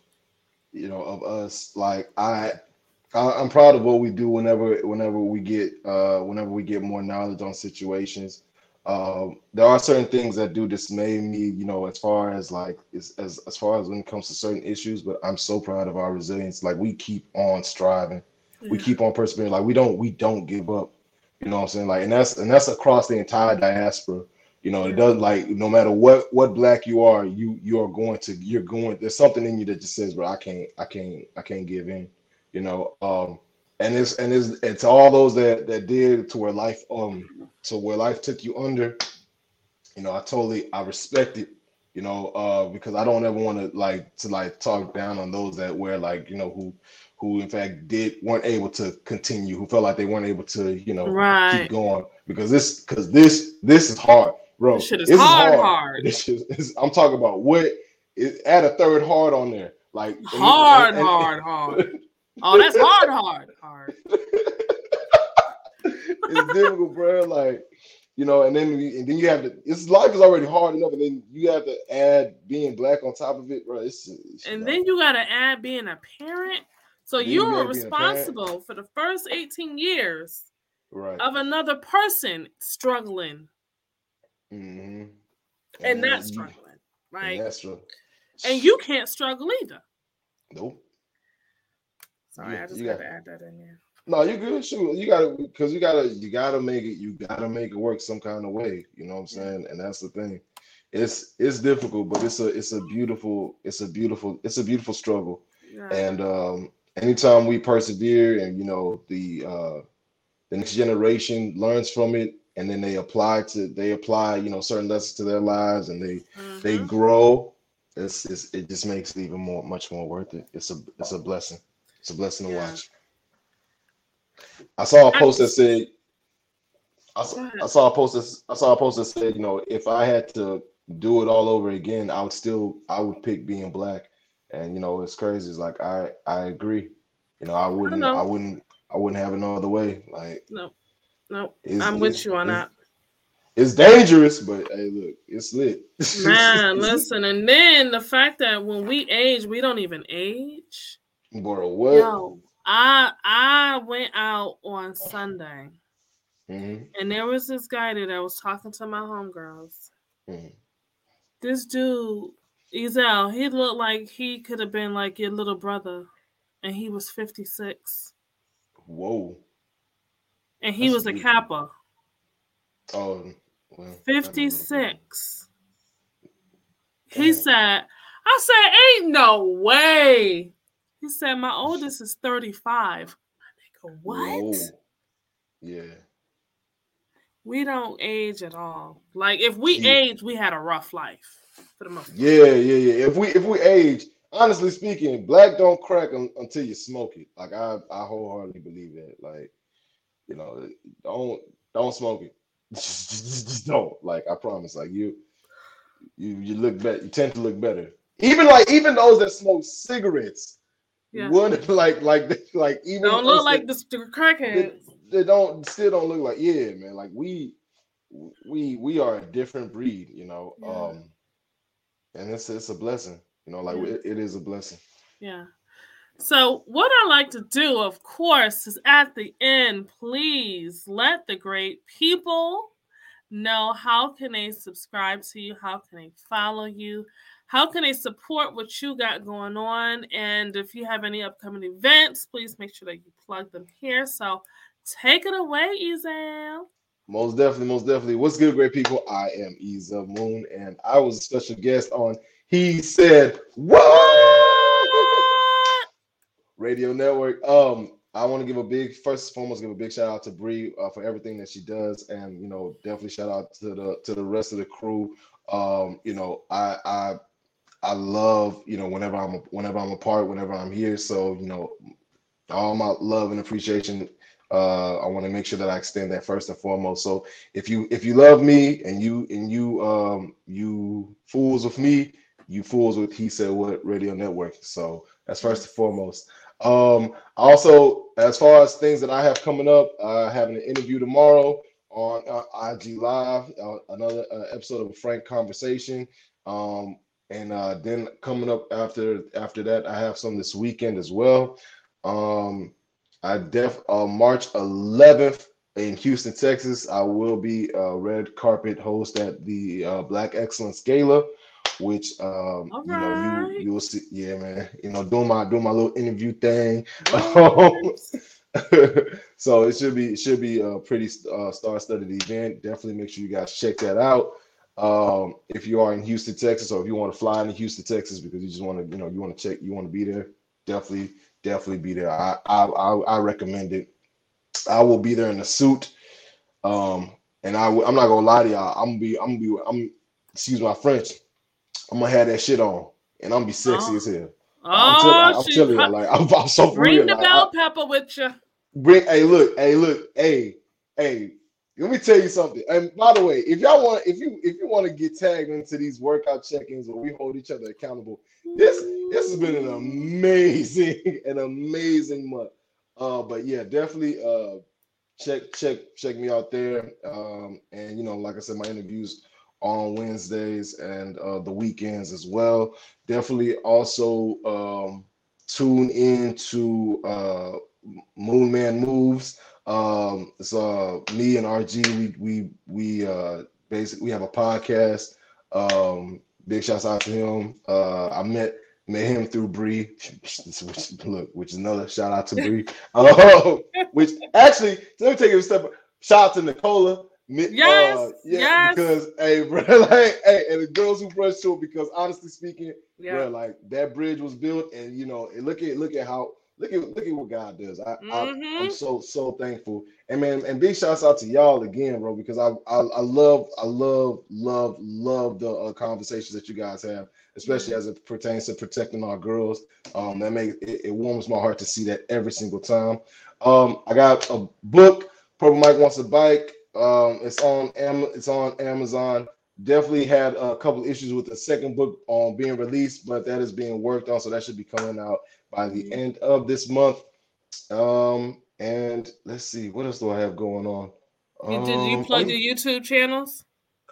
you know, of us. Like I, I am proud of what we do whenever whenever we get uh whenever we get more knowledge on situations. Um, there are certain things that do dismay me, you know, as far as like as, as as far as when it comes to certain issues. But I'm so proud of our resilience. Like we keep on striving we keep on persevering. Like we don't we don't give up. You know what I'm saying? Like and that's and that's across the entire diaspora. You know, it doesn't like no matter what what black you are, you you are going to you're going. There's something in you that just says, "Bro, I can't I can't I can't give in." You know, um, and it's and it's it's all those that that did to where life um to where life took you under. You know, I totally I respect it. You know, uh, because I don't ever want to like to like talk down on those that were like you know who who in fact did weren't able to continue, who felt like they weren't able to, you know, right. keep going because this because this this is hard, bro. This shit is this hard, is hard. hard. This is I'm talking about what is add a third hard on there, like hard, and, and, hard, hard. <laughs> Oh, that's hard, <laughs> hard, hard. it's difficult, bro. Like you know, and then and then you have to. It's life is already hard enough, and then you have to add being black on top of it, bro. It's, it's and like, then you got to add being a parent. So you are gotta be a parent. responsible for the first 18 years right, of another person struggling hmm and not struggling, Right, that's true. And you can't struggle either. nope. Sorry, Yeah, I just you got got- to add that in there. No, you good. Shoot, you gotta because you gotta you gotta make it. You gotta make it work some kind of way. You know what I'm saying? And that's the thing. It's it's difficult, but it's a it's a beautiful it's a beautiful it's a beautiful struggle. Yeah. And um, anytime we persevere, and you know the uh, the next generation learns from it, and then they apply to they apply you know certain lessons to their lives, and they they Mhm. grow. It's, it's it just makes it even more much more worth it. It's a it's a blessing. It's a blessing to Yeah. watch. I saw a post that said I saw. I saw a post that I saw a post that said, you know, if I had to do it all over again, I would still I would pick being black. And you know, it's crazy. It's like I I agree. You know, I wouldn't know. I wouldn't I wouldn't have it no other way. Like No, no, it's, I'm it's- with you on that. It's dangerous, but hey, look, it's lit. <laughs> Man, listen, and then the fact that when we age, we don't even age. Bro, what? Yo, I I went out on Sunday, Mhm, and there was this guy that I was talking to my homegirls. mhm. This dude, Ezel, he looked like he could have been like your little brother, and he was 56, Whoa. And he That's was a. Kappa. Oh, well, I don't know. 56. He said, I said, ain't no way. He said, my oldest is 35. My nigga, what? Whoa. Yeah. We don't age at all. Like if we Yeah. age, we had a rough life for the most part. Yeah, yeah, yeah. If we if we age, honestly speaking, black don't crack un- until you smoke it. Like I I wholeheartedly believe that. Like, you know, don't don't smoke it. <laughs> just, just- just don't. Like I promise. Like you you you look better. You tend to look better. Even like even those that smoke cigarettes Yeah. would <laughs> like like like even Don't look like that- the, crackheads. they don't still don't look like yeah man like we we we are a different breed you know Yeah. um and it's it's a blessing you know like Yeah. it, it is a blessing Yeah. So, what I like to do, of course, is at the end, please let the great people know how can they subscribe to you, how can they follow you, how can they support what you got going on, and if you have any upcoming events, please make sure that you plug them here. So, take it away, Ezel. most definitely most definitely what's good great people i am Ezel moon and i was a special guest on he said what radio network. Um i want to give a big first and foremost give a big shout out to Bree uh, for everything that she does. And you know definitely shout out to the to the rest of the crew. Um you know i i i love you know whenever i'm whenever i'm apart, whenever i'm here. So you know all my love and appreciation uh i want to make sure that i extend that first and foremost. So if you if you love me and you and you um you fools with me you fools with he said what radio network. So that's first and foremost um also as far as things that i have coming up uh having an interview tomorrow on uh, ig live uh, another uh, episode of a frank conversation um and uh then coming up after after that i have some this weekend as well um i def uh march 11th in Houston, Texas. I will be a red carpet host at the uh, Black Excellence Gala, which um, All you know you you will see. Yeah, man. You know, doing my doing my little interview thing. <laughs> <laughs> so it should be it should be a pretty uh, star-studded event. Definitely make sure you guys check that out. Um, if you are in Houston, Texas, or if you want to fly into Houston, Texas, because you just want to, you know, you want to check, you want to be there, definitely, definitely be there. I, I, I, I recommend it. I will be there in a suit. Um, and I, am not gonna lie to y'all. I'm gonna be, I'm gonna be, I'm, excuse my French. I'm gonna have that shit on, and I'm gonna be sexy Oh. as hell. Oh, I'm, telling, I'm you, like, I'm, I'm so Bring real. the like, bell pepper with you. bring, hey, look, hey, look, hey, hey. Let me tell you something. And by the way, if y'all want, if you if you want to get tagged into these workout check-ins where we hold each other accountable, this this has been an amazing, <laughs> an amazing month. Uh, but yeah, definitely uh check check check me out there. Um, and you know, like I said, my interviews on Wednesdays and uh, the weekends as well. Definitely also um, tune in to uh, Moon Man Moves. Um, it's uh, me and RG. We we we uh, basically we have a podcast. Um, big shouts out to him. Uh, I met met him through Bree. <laughs> Look, which is another shout out to Bree. uh, <laughs> which actually, let me take it a step. Shout out to Nicola. Yes, uh, yeah, yes. because hey, <laughs> bro, like hey, and the girls who brushed to it, because honestly speaking, yeah. bro, like that bridge was built, and you know, look at look at how look at look at what God does. I, mm-hmm. I am so so thankful. And man, and big shouts out to y'all again, bro, because I I, I love I love love love the uh, conversations that you guys have, especially mm-hmm. as it pertains to protecting our girls. Um, that makes it, it, warms my heart to see that every single time. Um, I got a book. Purple Mike wants a bike. Um, it's on Am- it's on Amazon. Definitely had a couple issues with the second book on being released, but that is being worked on, so that should be coming out by the mm-hmm. end of this month. Um, and let's see, what else do I have going on? Um, Did you um, plug your YouTube channels?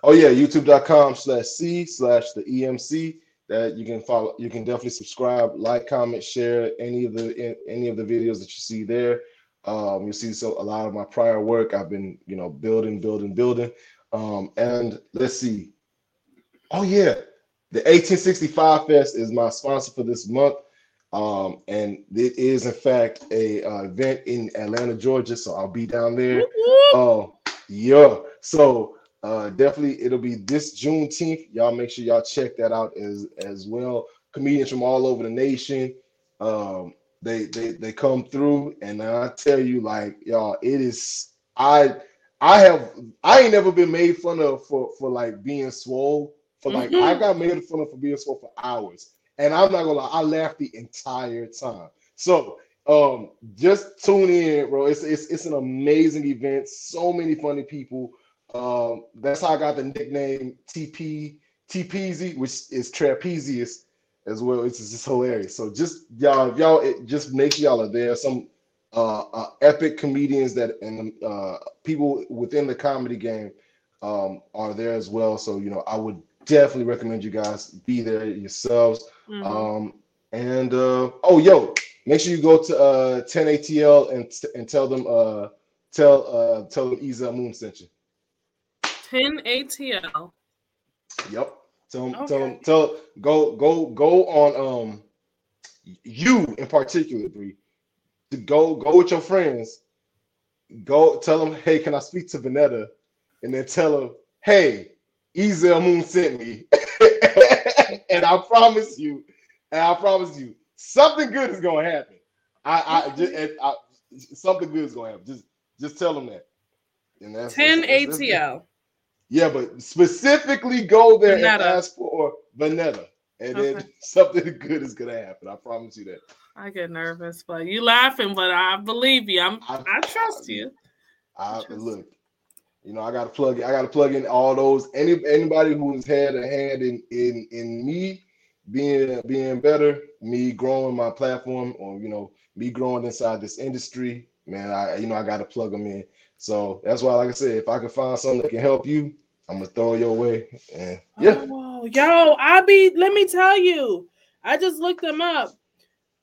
Oh yeah, youtube.com slash C slash the EMC. That you can follow, you can definitely subscribe, like, comment, share any of the any of the videos that you see there. Um, you see so a lot of my prior work. I've been, you know, building, building, building. Um, and let's see. Oh yeah, the 1865 Fest is my sponsor for this month. Um, and it is in fact a uh, event in Atlanta, Georgia. So I'll be down there. Oh, uh, yeah. So uh, definitely it'll be this Juneteenth. Y'all make sure y'all check that out as as well. Comedians from all over the nation. Um, they they they come through, and I tell you, like y'all, it is I I have I ain't never been made fun of for for like being swole. For like mm-hmm. I got made fun of for being swole for hours. And I'm not gonna lie, I laughed the entire time. So um just tune in, bro. It's it's it's an amazing event. So many funny people. Um, that's how I got the nickname TP TPZ, which is trapezius as well. It's just hilarious. So just y'all, if y'all, it, just make sure y'all are there. Some uh, uh, epic comedians that and uh, people within the comedy game um, are there as well. So you know, I would definitely recommend you guys be there yourselves. Mm-hmm. Um, and uh, oh, yo, make sure you go to uh, 10ATL and and tell them uh, tell uh, tell them Ezel Moon sent you. 10ATL. Yep. Tell them, okay. tell them, tell go go go on um you in particular, Bree. To go go with your friends. Go tell them, hey, can I speak to Vanetta? And then tell them, hey, Ezel Moon sent me. <laughs> and I promise you, and I promise you, something good is gonna happen. I, I just I, something good is gonna happen. Just just tell them that. And that's 10 that's, that's, ATL. Yeah, but specifically go there Vanetta. and ask for Vanetta. And okay. then <laughs> something good is gonna happen. I promise you that. I get nervous, but you laughing, but I believe you. I'm I, I trust you. I, I trust look, you know, I gotta plug I gotta plug in all those any anybody who's had a hand in in in me being being better, me growing my platform, or you know, me growing inside this industry, man, I you know I gotta plug them in. So that's why, like I said, if I can find something that can help you, I'm gonna throw it your way. And yeah. Oh, yo, I be let me tell you, I just looked them up.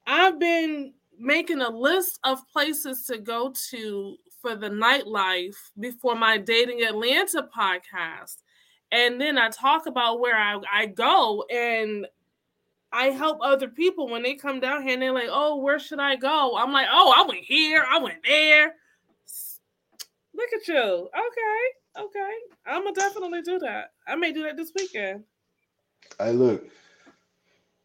I've been making a list of places to go to for the nightlife before my Dating Atlanta podcast. And then I talk about where I, I go and I help other people when they come down here and they're like, oh, where should I go? I'm like, oh, I went here, I went there. Look at you. Okay, okay. I'm gonna definitely do that. I may do that this weekend. Hey, look,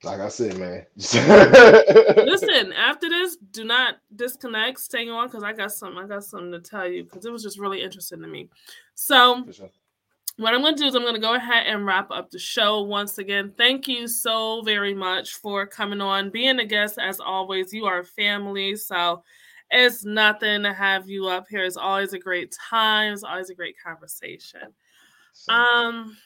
like I said, man. Listen, <laughs> after this, do not disconnect. Stay on because I got something. I got something to tell you because it was just really interesting to me. So, sure what I'm going to do is I'm going to go ahead and wrap up the show once again. Thank you so very much for coming on, being a guest as always. You are family, so it's nothing to have you up here. It's always a great time. It's always a great conversation. Um,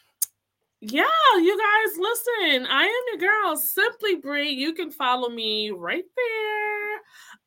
yeah, you guys, listen. I am your girl, Simply Bree. You can follow me right there.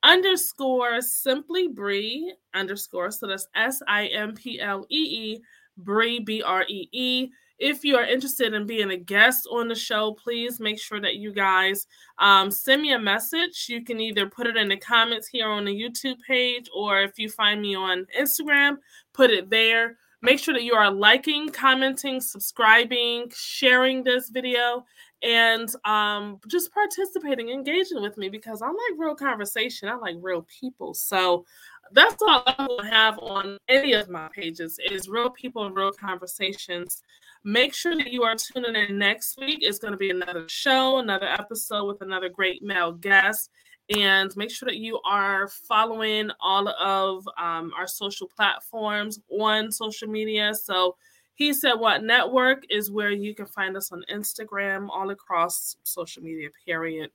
underscore simply Bree underscore. So that's S I M P L E E Bree B R E E. If you are interested in being a guest on the show, please make sure that you guys um, send me a message. You can either put it in the comments here on the YouTube page, or if you find me on Instagram, put it there. Make sure that you are liking, commenting, subscribing, sharing this video, and um, just participating, engaging with me because I like real conversation. I like real people. So that's all I will have on any of my pages is real people and real conversations. Make sure that you are tuning in next week. It's going to be another show, another episode with another great male guest. And make sure that you are following all of um, our social platforms on social media. So, he said what network is where you can find us on Instagram, all across social media, period.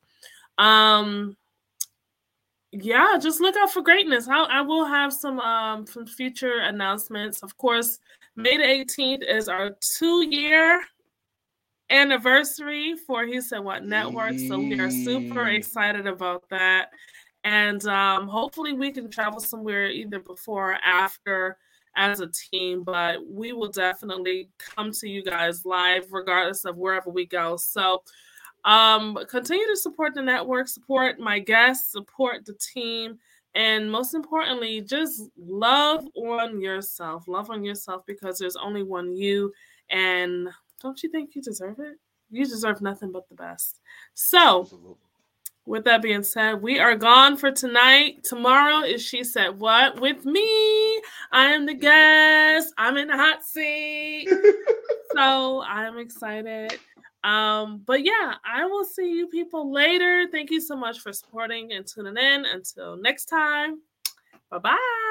Um, yeah, just look out for greatness. I, I will have some um some future announcements. Of course, May the 18th is our two year anniversary for He Said What Network. So we are super excited about that. And um, hopefully we can travel somewhere either before or after as a team, but we will definitely come to you guys live regardless of wherever we go. So um, continue to support the network, support my guests, support the team, and most importantly, just love on yourself. Love on yourself because there's only one you. And don't you think you deserve it? You deserve nothing but the best. So, with that being said, we are gone for tonight. Tomorrow is She Said What with me. I am the <laughs> guest. I'm in the hot seat. <laughs> so I'm excited. Um, but yeah, I will see you people later. Thank you so much for supporting and tuning in. Until next time, bye bye.